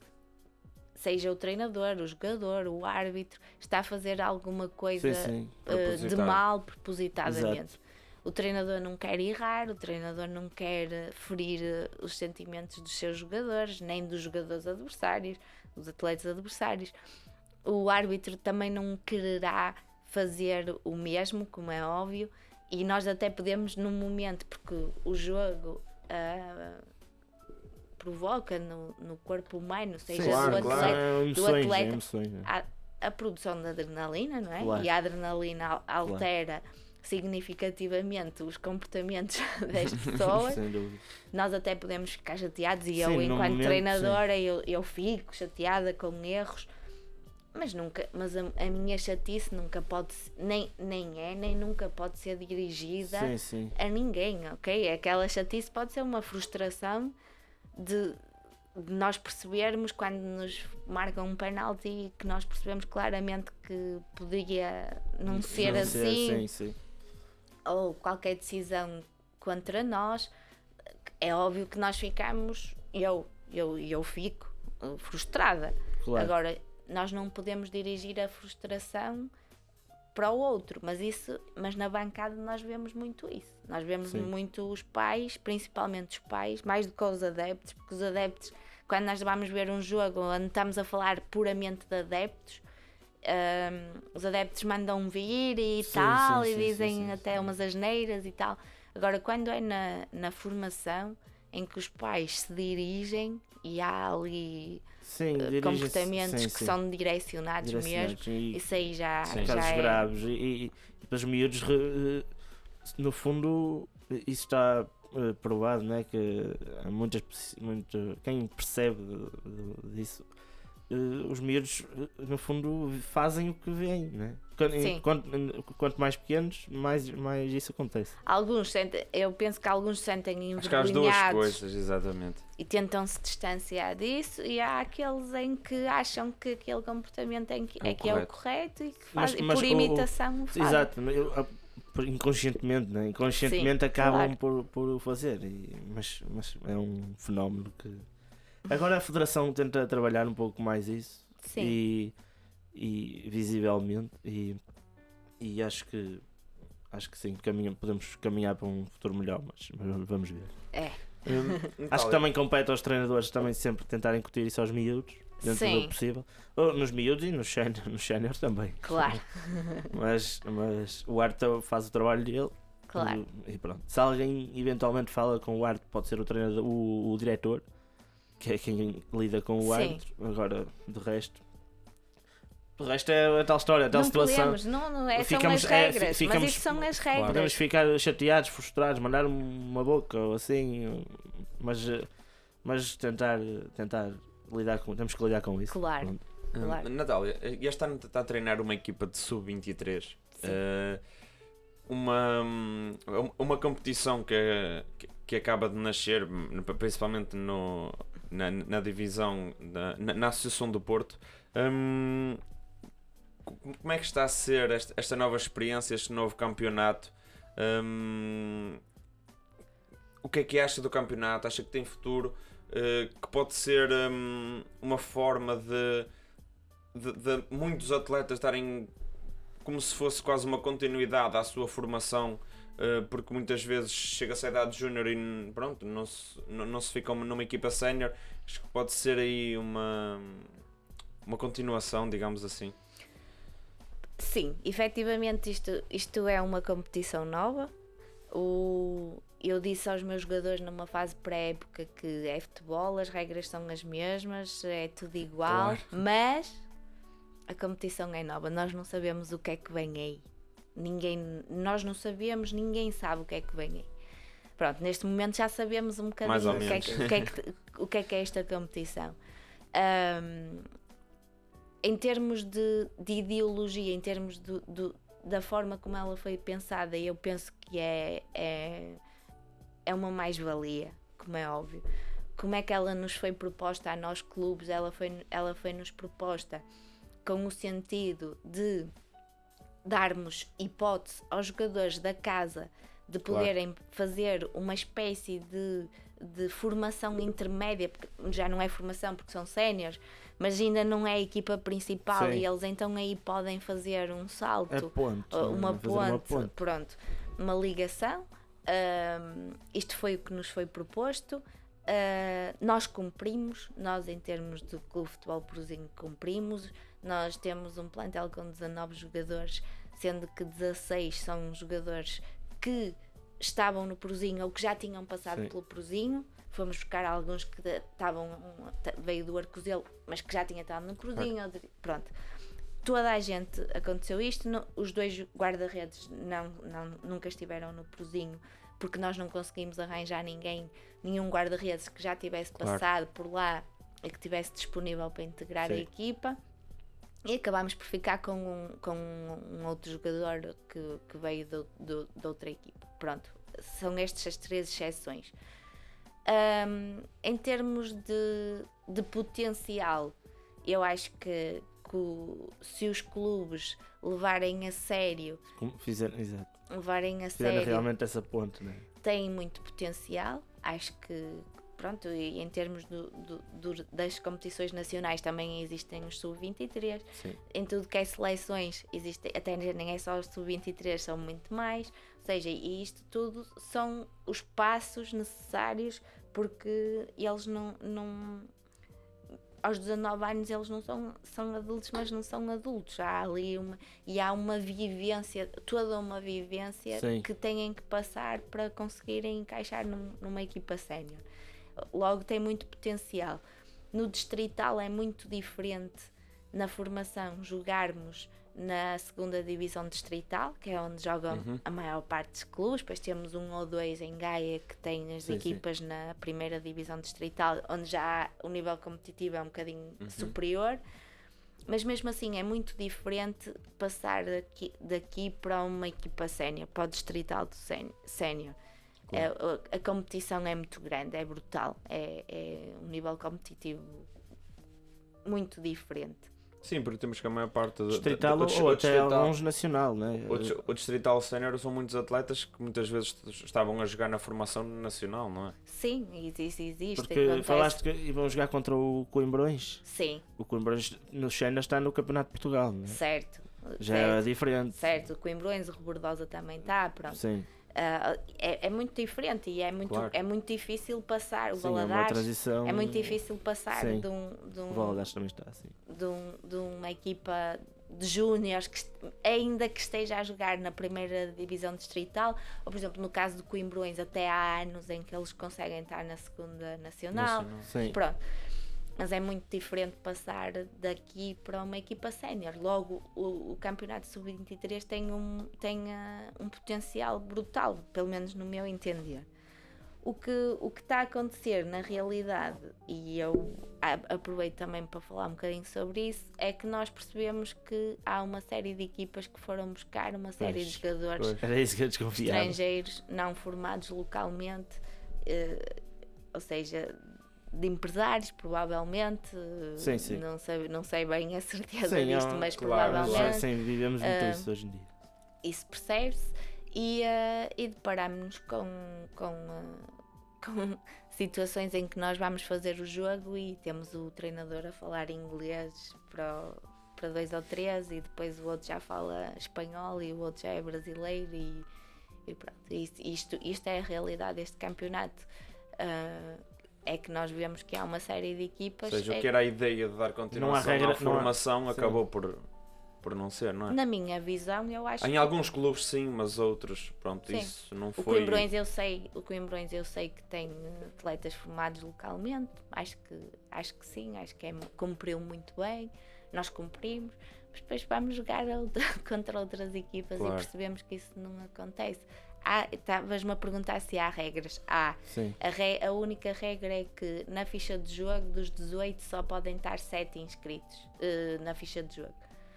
seja o treinador, o jogador, o árbitro, está a fazer alguma coisa Sim, sim. uh, de mal propositadamente. O treinador não quer errar, o treinador não quer uh, ferir uh, os sentimentos dos seus jogadores, nem dos jogadores adversários, dos atletas adversários. O árbitro também não quererá fazer o mesmo, como é óbvio, e nós até podemos, num momento, porque o jogo uh, provoca no, no corpo humano, seja Sim, Claro, do claro. atleta, É emoções, é atleta. emoções, é. a, a produção de adrenalina, não é? Claro. E a adrenalina al- altera significativamente os comportamentos <laughs> das pessoas. Sem dúvida. Nós até podemos ficar chateados e Sim, eu, enquanto momento, treinadora, eu, eu fico chateada com erros. Mas nunca, mas a, a minha chatice nunca pode nem, nem é, nem nunca pode ser dirigida Sim, sim. a ninguém, ok? Aquela chatice pode ser uma frustração de, de nós percebermos quando nos marcam um penalti e que nós percebemos claramente que podia não ser Não assim, Sim, sim. ou qualquer decisão contra nós. É óbvio que nós ficamos, eu, eu, eu fico frustrada. Claro. Agora, nós não podemos dirigir a frustração para o outro, mas isso, mas na bancada nós vemos muito isso. Nós vemos Sim. muito os pais, principalmente os pais, mais do que os adeptos, porque os adeptos, quando nós vamos ver um jogo onde estamos a falar puramente de adeptos, hum, os adeptos mandam vir e Sim, tal, sim, e dizem sim. até umas asneiras e tal. Agora, quando é na, na formação em que os pais se dirigem e há ali Sim, uh, dirige-se- comportamentos sim, que sim. são direcionados, mesmo, Direcionados e isso aí já, Sim. já casos é. graves. E, e, e depois miúdos, re- no fundo, isso está eh, provado, né? Que há muitas, muito, quem percebe disso, eh, os miúdos, eh, no fundo, fazem o que veem, né? Quanto, Sim. quanto, quanto mais pequenos, mais, mais isso acontece. Alguns sentem, eu penso que alguns sentem Acho que há as duas envergonhados coisas, exatamente. e tentam se distanciar disso, e há aqueles em que acham que aquele comportamento é que É é, o que é o correto. e que Mas- faz, e mas por o- imitação o fazem. Exato, eu- por- inconscientemente, né? inconscientemente Sim, acabam claro. por, por o fazer, e- mas, mas é um fenómeno que. Agora a Federação tenta trabalhar um pouco mais isso Sim. e, e visivelmente e, e acho que acho que sim, caminha, podemos caminhar para um futuro melhor, mas, mas vamos ver. É. Hum, <laughs> acho que também compete aos treinadores também sempre tentarem incutir isso aos miúdos, dentro Sim. do possível. Ou nos miúdos e nos sénior- nos séniores também. Claro, <laughs> Mas, mas o Arte faz o trabalho dele claro. e, e pronto. Se alguém eventualmente fala com o Arte, pode ser o treinador, o, o diretor, que é quem lida com o Sim. árbitro. Agora, do resto. Do resto é a tal história, a tal não situação. podemos, não, não é, Ficamos- são é, as fi- regras, ficamos- mas isso são as regras. Podemos ficar chateados, frustrados, mandar uma boca ou assim, mas, mas tentar, tentar lidar com. Temos que lidar com isso. Claro. Pronto. Hum, Claro. Natália, este ano está a treinar uma equipa de sub-23. Sim. Eh, uma, uma competição que, que, que acaba de nascer, hum, principalmente no, na, na divisão, na, na, Associação do Porto. Hum, co- como é que está a ser esta, esta nova experiência, este novo campeonato? Hum, o que é que acha do campeonato? Acha que tem futuro? Eh, que pode ser hum, uma forma de, de, de muitos atletas estarem como se fosse quase uma continuidade à sua formação, porque muitas vezes chega-se à idade júnior e pronto, não se, não, não se fica numa equipa sénior. Acho que pode ser aí uma, uma continuação, digamos assim. Sim, efetivamente isto, isto é uma competição nova. O, eu disse aos meus jogadores numa fase pré-época que é futebol, as regras são as mesmas, é tudo igual, Claro. mas a competição é nova, nós não sabemos o que é que vem aí. Ninguém, nós não sabemos, ninguém sabe o que é que vem aí. Pronto, neste momento já sabemos um bocadinho o, que é que, o, que é que, o que é que é esta competição. Ahm, em termos de, de ideologia, em termos do, do- da forma como ela foi pensada, eu penso que é, é, é uma mais-valia, como é óbvio. Como é que ela nos foi proposta a nós clubes? Ela foi, ela foi nos proposta com o sentido de darmos hipótese aos jogadores da casa de Claro. poderem fazer uma espécie de, de formação intermédia, porque já não é formação porque são séniores, mas ainda não é a equipa principal Sim. e eles então aí podem fazer um salto É ponte. Uh, uma, ponte, uma ponte. pronto, uma ligação. Um, isto foi o que nos foi proposto. Uh, nós cumprimos, nós em termos de Clube Futebol Prozinho cumprimos. Nós temos um plantel com 19 jogadores, sendo que 16 são jogadores que estavam no Prozinho ou que já tinham passado Sim. pelo Prozinho. Fomos buscar alguns que estavam veio do Arcozelo, mas que já tinha estado no Prozinho. Pronto toda a gente aconteceu isto. no- os dois guarda-redes não, não, nunca estiveram no Prozinho porque nós não conseguimos arranjar ninguém, nenhum guarda-redes que já tivesse Claro. passado por lá e que estivesse disponível para integrar a Sim. equipa. E acabámos por ficar com um, com um outro jogador que, que veio do, do, de outra equipa. Pronto, são estas as três exceções. Ahm, em termos de, de potencial, eu acho que, que se os clubes levarem a sério, Como fizeram, exato. levarem a Fizeram sério, realmente essa ponte, né? têm muito potencial. Acho que, pronto, e em termos do- do- do- das competições nacionais também existem os sub-23. Sim. Em tudo que é seleções, existe, até nem é só os sub-23, são muito mais. Ou seja, e isto tudo são os passos necessários porque eles não. não aos 19 anos eles não são, são adultos, mas não são adultos. Há ali uma. E há uma vivência, toda uma vivência Sim. que têm que passar para conseguirem encaixar num- numa equipa sénior. Logo tem muito potencial. No distrital é muito diferente na formação jogarmos na segunda divisão distrital, que é onde jogam Uhum. a maior parte dos clubes, depois temos um ou dois em Gaia que têm as Sim, sim. equipas na primeira divisão distrital, onde já o nível competitivo é um bocadinho Uhum. superior. Mas mesmo assim é muito diferente passar daqui, daqui para uma equipa sénior, para o distrital do séni- sénior. É, a, competição é muito grande, é brutal, é, é um nível competitivo muito diferente. Sim, porque temos que a maior parte do, Distrital do- do- ou o até distrital- alguns nacional, né? o o Distrital Sénior são muitos atletas que muitas vezes estavam a jogar na formação nacional, não é? Sim, existe, existe. Porque acontece. falaste que iam jogar contra o Coimbrões. Sim, O Coimbrões no Xena está no Campeonato de Portugal, né? certo. Já é certo. diferente. Certo, o Coimbrões, o Rebordosa também está, pronto. Sim, Ah, é, é muito diferente e é muito, Claro. é muito difícil passar. O sim é Valadares transição. é muito difícil passar Sim. de, um, de, um- O Valadares também está assim. de, um- de uma equipa de júniores que ainda que esteja a jogar na primeira divisão distrital, ou por exemplo no caso do Coimbrões até há anos em que eles conseguem estar na segunda nacional. Nacional. Pronto. Mas é muito diferente passar daqui para uma equipa sénior. Logo, o, o campeonato sub-23 tem, um, tem ah, um potencial brutal, pelo menos no meu entender. O que, o que está a acontecer na realidade, e eu aproveito também para falar um bocadinho sobre isso, é que nós percebemos que há uma série de equipas que foram buscar uma série de Pois, jogadores eu desconfiava. estrangeiros não formados localmente, eh, ou seja, de empresários, provavelmente. Sim, sim. Não sei, não sei bem a certeza Sim, disto, mas claro, provavelmente Sim, vivemos muito Ah, isso hoje em dia. isso percebe-se. E, eh, e deparámos-nos com, com, eh, <laughs> com situações em que nós vamos fazer o jogo e temos o treinador a falar inglês para, o- para dois ou três e depois o outro já fala espanhol e o outro já é brasileiro e, e pronto. Isto, isto, isto é a realidade deste campeonato. Ah, é que nós vemos que há uma série de Ou equipas. seja, é o que era a ideia de dar continuação regra- à não há- formação sim. acabou por, por não ser, não é? Na minha visão, eu acho Em que alguns clubes sim, mas outros, pronto, Sim. isso não O foi. Coimbrões eu sei, o Coimbrões eu sei que tem atletas formados localmente, acho que, acho que sim, acho que é, cumpriu muito bem, nós cumprimos, mas depois vamos jogar outra- <laughs> contra outras equipas Claro. e percebemos que isso não acontece. Estavas-me a perguntar se há regras. Há. Sim. A, re- a única regra é que na ficha de jogo, dos 18, só podem estar 7 inscritos eh, na ficha de jogo.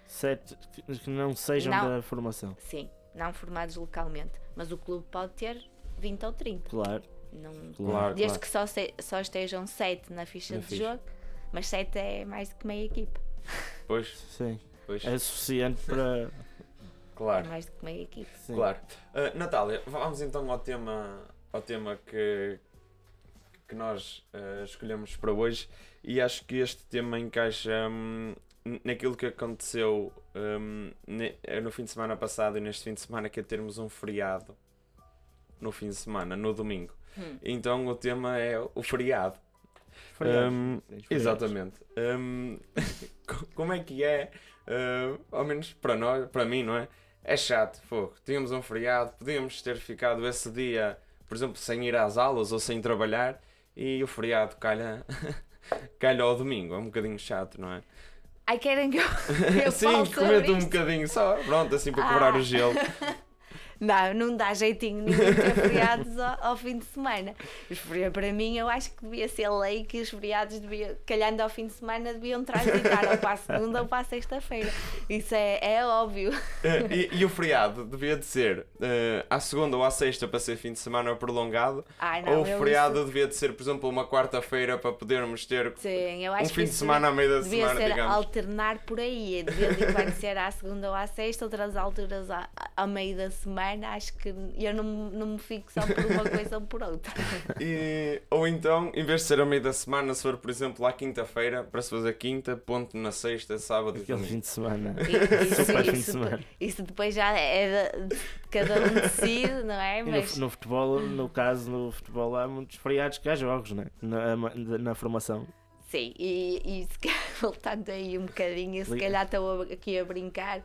Sete que- que não sejam Não. da formação. Sim, não formados localmente. Mas o clube pode ter 20 ou 30. Claro. Não, Claro, Desde claro. que só, se- só estejam 7 na ficha Na de ficha. jogo, mas 7 é mais do que meia equipa. Pois, Sim. pois. É suficiente para. É Claro, mais do que meia equipa. Sim. claro. Ah, Natália, vamos então ao tema, ao tema que, que nós ah, escolhemos para hoje e acho que este tema encaixa hum, naquilo que aconteceu hum, ne- no fim de semana passado e neste fim de semana que é termos um feriado no fim de semana, no domingo. Hum. Então o tema é o feriado. Feriados. Feriados. Exatamente. Hum, <laughs> co- como é que é, hum, ao menos para nós, para mim, não é? É chato, fogo. Tínhamos um feriado, podíamos ter ficado esse dia, por exemplo, sem ir às aulas ou sem trabalhar e o feriado calha, <laughs> calha ao domingo. É um bocadinho chato, não é? Ai, querem que eu, eu <laughs> Sim, comenta um bocadinho só, pronto, assim para quebrar Ah. o gelo. <laughs> Não, não dá jeitinho nenhum ter feriados ao, ao fim de semana. Para mim, eu acho que devia ser lei que os feriados, deviam, calhando ao fim de semana, deviam transitar ou para a segunda ou para a sexta-feira. Isso é, é óbvio. Eh, e, e o feriado devia de ser eh, à segunda ou à sexta para ser fim de semana prolongado, Ai, não, ou o feriado isso- devia de ser, por exemplo, uma quarta-feira para podermos ter Sim, um fim de semana a meio da devia semana, ser digamos. alternar por aí. De em quando ser à segunda ou à sexta, outras alturas à, ao meio da semana. Acho que eu não, não me fico só por uma <laughs> coisa ou por outra. E- ou então, em vez de ser a meio da semana, se for, por exemplo, à quinta-feira, para se fazer quinta, ponto na sexta, sábado e domingo. fim de semana. E- <laughs> Isso, Super fim de isso, semana. isso depois já é de, de cada um decide, não é? E no, Mas no futebol, no caso, no futebol há muitos feriados que há jogos, né? na, na, na formação. sim, e, e se calhar, <laughs> voltando aí um bocadinho, se calhar estou aqui a brincar,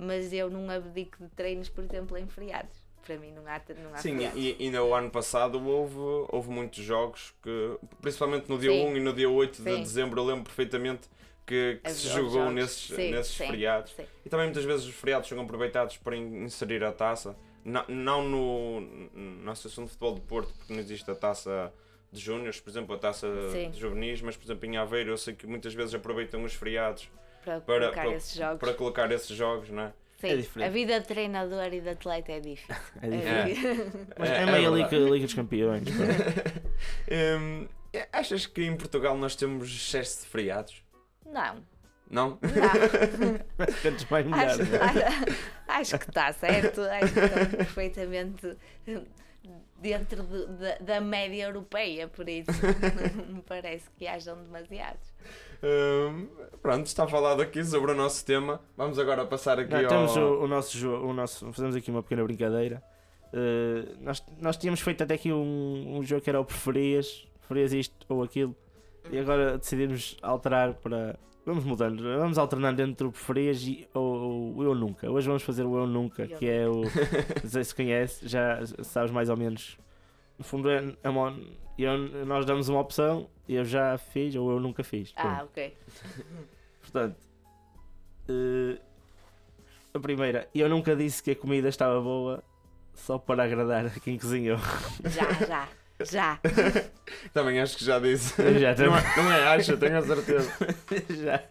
mas eu não abdico de treinos, por exemplo, em feriados. Para mim não há, não há Sim, feriados. e ainda o ano passado houve, houve muitos jogos que, principalmente no dia Sim. 1 e no dia 8 de Sim. dezembro, eu lembro perfeitamente que, que se jogos, jogou nesses, sim, nesses sim, feriados. sim. E também muitas vezes os feriados são aproveitados para in- inserir a taça, não, não no, na Associação de Futebol de Porto, porque não existe a taça de júniores, por exemplo, a taça de juvenis, mas por exemplo em Aveiro eu sei que muitas vezes aproveitam os feriados Para, para, colocar para, esses jogos. para colocar esses jogos, não é? Sim, É a vida de treinador e de atleta é difícil. <laughs> É diferente. É. Mas É- é, é meio verdade. Liga, Liga dos Campeões. <laughs> Hum, achas que em Portugal nós temos excesso de feriados? Não, Não? não. <laughs> Acho, né? acho- acho que está certo, acho que estamos perfeitamente dentro de- da- da média europeia, por isso não me parece que hajam demasiados. Pronto, está falado aqui sobre o nosso tema. Vamos agora passar aqui Não, ao... temos o, o nosso jogo, o nosso, fazemos aqui uma pequena brincadeira. Uh, nós, nós tínhamos feito até aqui um, um jogo que era o preferias, preferias isto ou aquilo, e agora decidimos alterar para. Vamos mudando, vamos alternando entre o preferias e o, o eu nunca. Hoje vamos fazer o eu nunca, Eu que é o. <laughs> Não sei se conhece, já sabes mais ou menos. No fundo, é, é uma- eu- nós damos uma opção, eu já fiz ou eu nunca fiz. Ah, Pronto. ok. <laughs> Portanto, eh, a primeira, eu nunca disse que a comida estava boa só para agradar a quem cozinhou. <laughs> Já, já, já. <laughs> Também acho que já disse. Já, não, é, não é, acho, tenho a certeza. Já.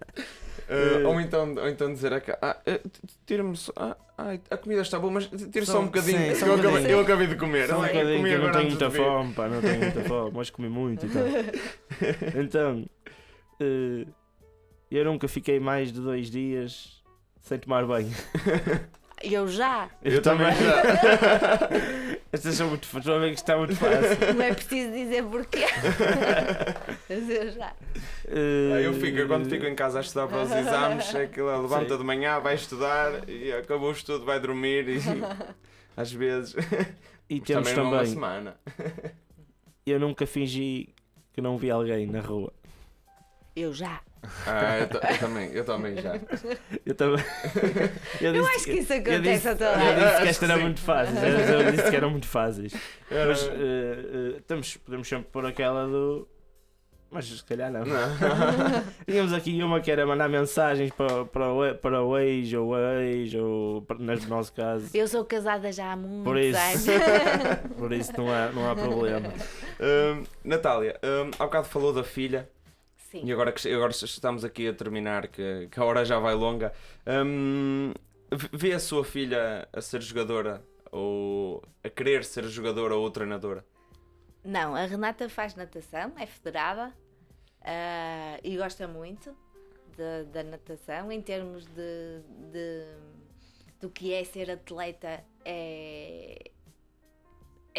Uh, ou, então, ou então dizer a ah, eh, t- tira-me só. Ah, ai, a comida está boa, mas tira só, Só- um bocadinho. sim, só eu, um acabei, bocadinho. eu acabei de comer. Só um Ai, bocadinho, comi eu não tenho muita fome, pá, não tenho muita fome, mas comi muito e tal. <laughs> Então, eh, eu nunca fiquei mais de dois dias sem tomar banho. <laughs> Eu já. Eu também já. <laughs> Estas são muito fáceis. Estou a ver que está muito fácil. Não é preciso dizer porquê. <laughs> Mas eu já. Ah, Eu fico, eu quando fico em casa a estudar para os exames, é aquilo, levanta Sim. de manhã, vai estudar e acabou o estudo, vai dormir e <laughs> às vezes E mas temos também é uma também. semana. Eu nunca fingi que não vi alguém na rua. Eu já. Ah, eu, eu também, eu também já. Eu também. <laughs> Eu disse acho que isso eu acontece disse, a toda eu disse Acho que esta era muito fácil. Eu, eu disse que eram muito fáceis. Era- Mas eh, eh, temos, podemos sempre pôr aquela do. Mas se calhar não. Não. <laughs> Tínhamos aqui uma que era mandar mensagens para, para, o, para o ex ou a ex, ou para- no nosso caso. Eu sou casada já há muitos Por isso. anos. <laughs> Por isso não há, não há problema. Hum, Natália, hum, há bocado falou da filha Sim. e agora, que, agora estamos aqui a terminar, que, que a hora já vai longa. Hum, vê a sua filha a ser jogadora ou a querer ser jogadora ou treinadora? Não, a Renata faz natação, é federada ah, e gosta muito da- da natação. Em termos de, de- do que é ser atleta, é,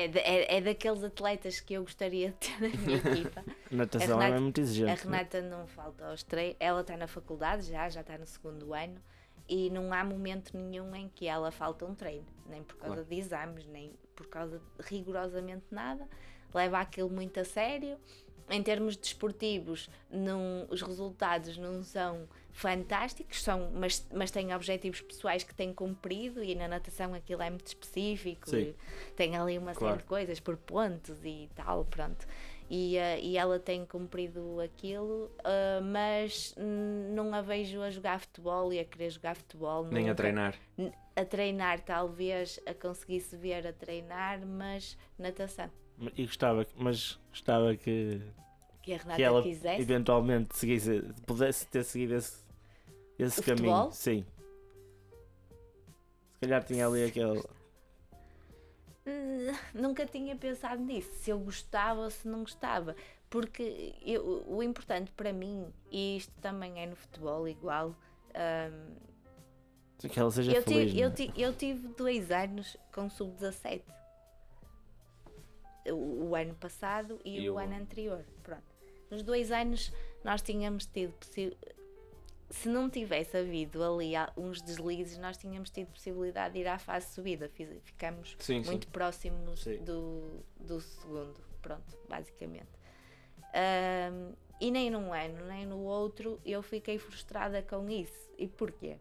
é, é, é daqueles atletas que eu gostaria de ter <laughs> na minha equipa. Natação A Renata- é muito A exigente. né? Renata não falta aos treinos, ela está na faculdade já, já está no segundo ano e não há momento nenhum em que ela falta um treino, nem por causa Claro. de exames, nem por causa de rigorosamente nada. Leva aquilo muito a sério. Em termos desportivos, não, os resultados não são fantásticos, são, mas, mas tem objetivos pessoais que tem cumprido e na natação aquilo é muito específico. Sim. e Tem ali uma Claro. série de coisas por pontos e tal, pronto e, eh, e ela tem cumprido aquilo, eh, mas não a vejo a jogar futebol e a querer jogar futebol. Nem a nunca. treinar. N- A treinar, talvez a conseguisse ver a treinar, mas natação. E gostava, mas gostava que, Que a Renata que ela quisesse. eventualmente seguisse, pudesse ter seguido esse, esse O caminho. futebol? Sim. Se calhar tinha ali aquele. Hum, Nunca tinha pensado nisso, se eu gostava ou se não gostava. Porque eu- o importante para mim, e isto também é no futebol igual, hum, Que ela seja Eu feliz. tive, eu, é? ti- eu tive dois anos com sub-17. O, o ano passado e, E o, o- ano anterior. Pronto. Nos dois anos nós tínhamos tido se não tivesse havido ali uns deslizes, nós tínhamos tido possibilidade de ir à fase subida. Ficamos Sim, sim. muito próximos Sim. do, do segundo, pronto, basicamente. Ahm, e nem num ano, nem no outro, eu fiquei frustrada com isso. E porquê?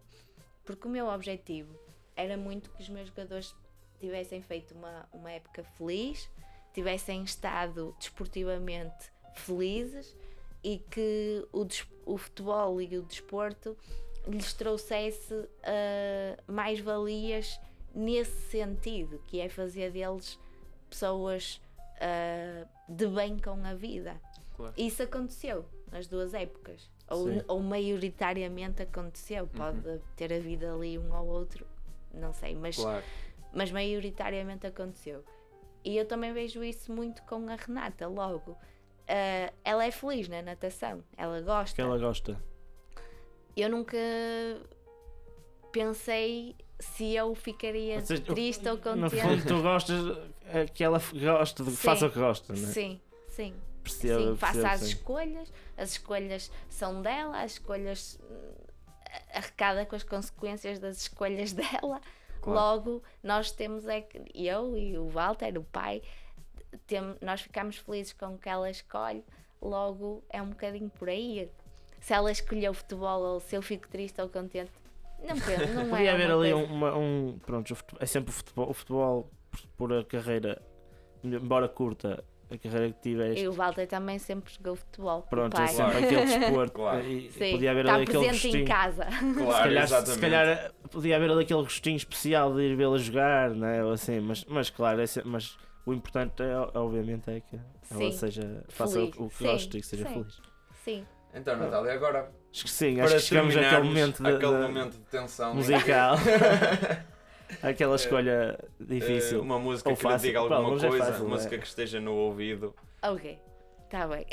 Porque o meu objetivo era muito que os meus jogadores tivessem feito uma, uma época feliz, tivessem estado desportivamente felizes e que o, o futebol e o desporto lhes trouxesse ah, mais valias nesse sentido, que é fazer deles pessoas ah, de bem com a vida. Claro. Isso aconteceu nas duas épocas. Ou, Sim. ou maioritariamente aconteceu. Pode ter havido ali um ou outro, não sei, mas, Claro. mas maioritariamente aconteceu. E eu também vejo isso muito com a Renata, logo. Ah, ela é feliz na natação, ela gosta. Que ela gosta. Eu nunca pensei se eu ficaria Ou seja, triste ou No contente. fundo, tu gostas é que ela gosta Sim. faça o que gosta, não é? Sim, sim. Percebo, sim, faça as sim. escolhas, as escolhas são dela, as escolhas hum, arrecada com as consequências das escolhas <laughs> dela. Claro. Logo, nós temos é que eu e o Walter, o pai, tem, nós ficamos felizes com o que ela escolhe, logo é um bocadinho por aí. Se ela escolheu futebol ou se eu fico triste ou contente, não <laughs> penso, não Podia é haver uma ali coisa- um, uma- um- Pronto, é sempre o futebol, o futebol por- a carreira, embora curta, a carreira que tiveste. E o Walter também sempre jogou futebol. Pronto, é sempre Claro. aquele <laughs> desporto. Claro. e Sim, podia haver está ali aquele presente em gostinho. casa. Claro, se, calhar, se calhar podia haver ali aquele gostinho especial de ir vê-la jogar, né? ou assim, mas, mas claro, é se- mas o importante é, obviamente é que ela Sim. seja, faça Feliz. o, o que gosta e que seja sim. feliz. Sim. Então, Natália, agora Acho que sim, para acho que chegamos àquele momento, de- aquele de- momento de tensão musical. <laughs> Aquela escolha Eh, difícil. uma música Ou que fácil. diga Pá, alguma é coisa, fácil, música é. que esteja no ouvido. Ok. Está bem.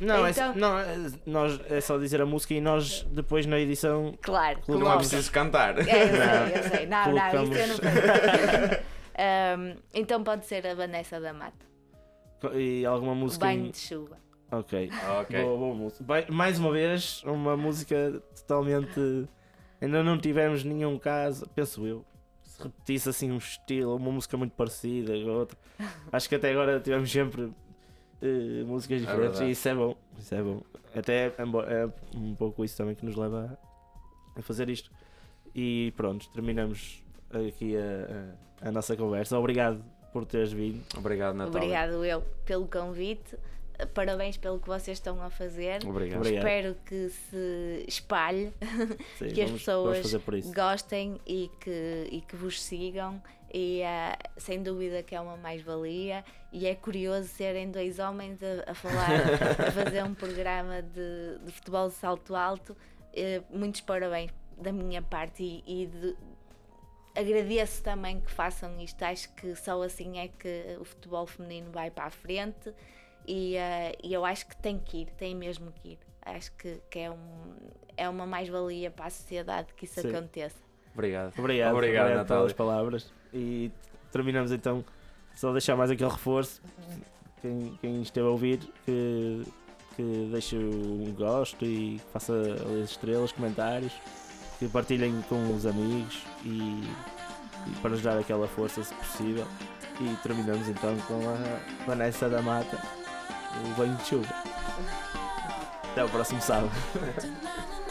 Não, Então- é, não é, nós, é só dizer a música e nós depois na edição. Claro, Não Não é preciso cantar. É, eu sei, eu sei. <laughs> Não, não, Colocamos- isso eu não <laughs> Ahm, Então pode ser a Vanessa da Mata. E alguma música. Banho em- de chuva. Ok. ok. Boa, boa música. Bem, mais uma vez, uma música totalmente. Ainda não tivemos nenhum caso, penso eu. Se repetisse assim um estilo, uma música muito parecida com outra. <laughs> Acho que até agora tivemos sempre eh, músicas diferentes verdade. e isso é bom. Isso é bom. Até é, é um pouco isso também que nos leva a fazer isto. E pronto, terminamos aqui a, a- a nossa conversa. Obrigado por teres vindo. Obrigado, Natália. Obrigado eu pelo convite. Parabéns pelo que vocês estão a fazer. Obrigado. Obrigado. Espero que se espalhe, <laughs> Sim, que as vamos- pessoas por isso. gostem e que, e que vos sigam. E ah, sem dúvida que é uma mais-valia. E é curioso serem dois homens a, a falar, a <laughs> fazer um programa de, de futebol de salto alto. Eh, muitos parabéns da minha parte e, e de- agradeço também que façam isto. Acho que só assim é que o futebol feminino vai para a frente e, eh, e eu acho que tem que ir, tem mesmo que ir. Acho que, que é, um, é uma mais-valia para a sociedade que isso Sim. aconteça. Obrigado. Obrigado, Obrigado, obrigado pelas palavras. E terminamos então. Só deixar mais aquele reforço. Quem, quem esteve a ouvir, que, que deixe um gosto e faça as estrelas, comentários, que partilhem com os amigos e, e para nos dar aquela força se possível. E terminamos então com a Vanessa da Mata, o banho de chuva. Até o próximo sábado. <laughs>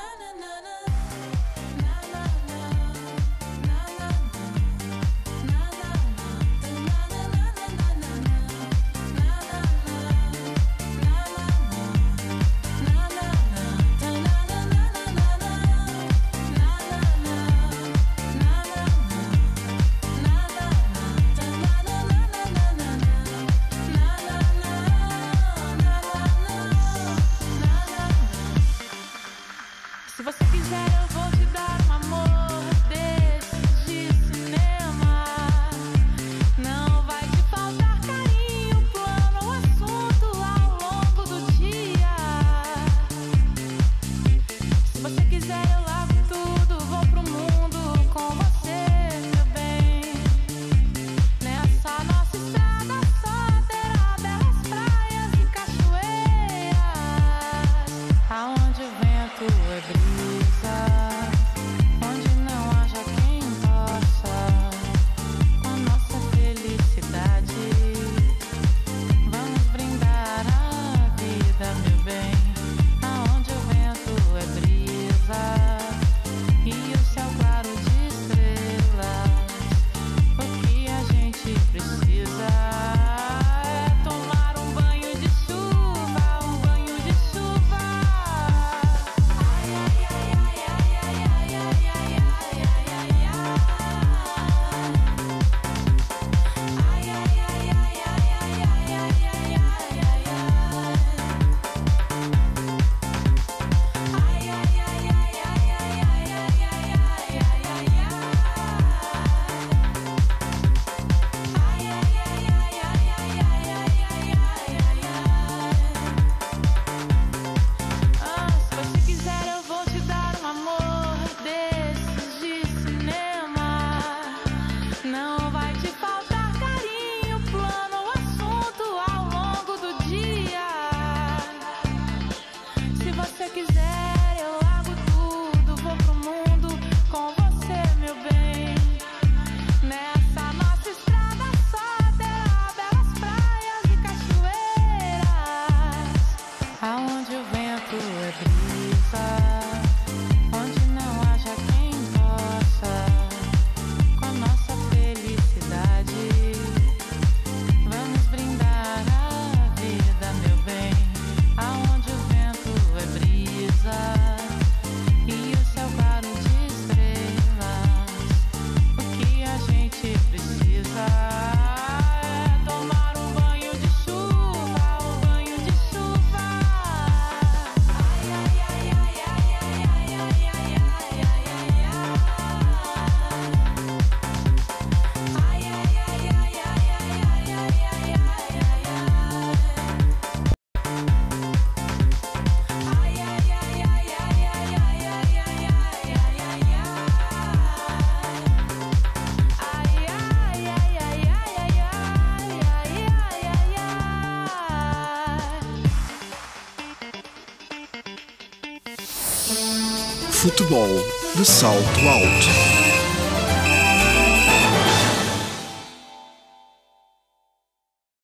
Futebol de salto alto.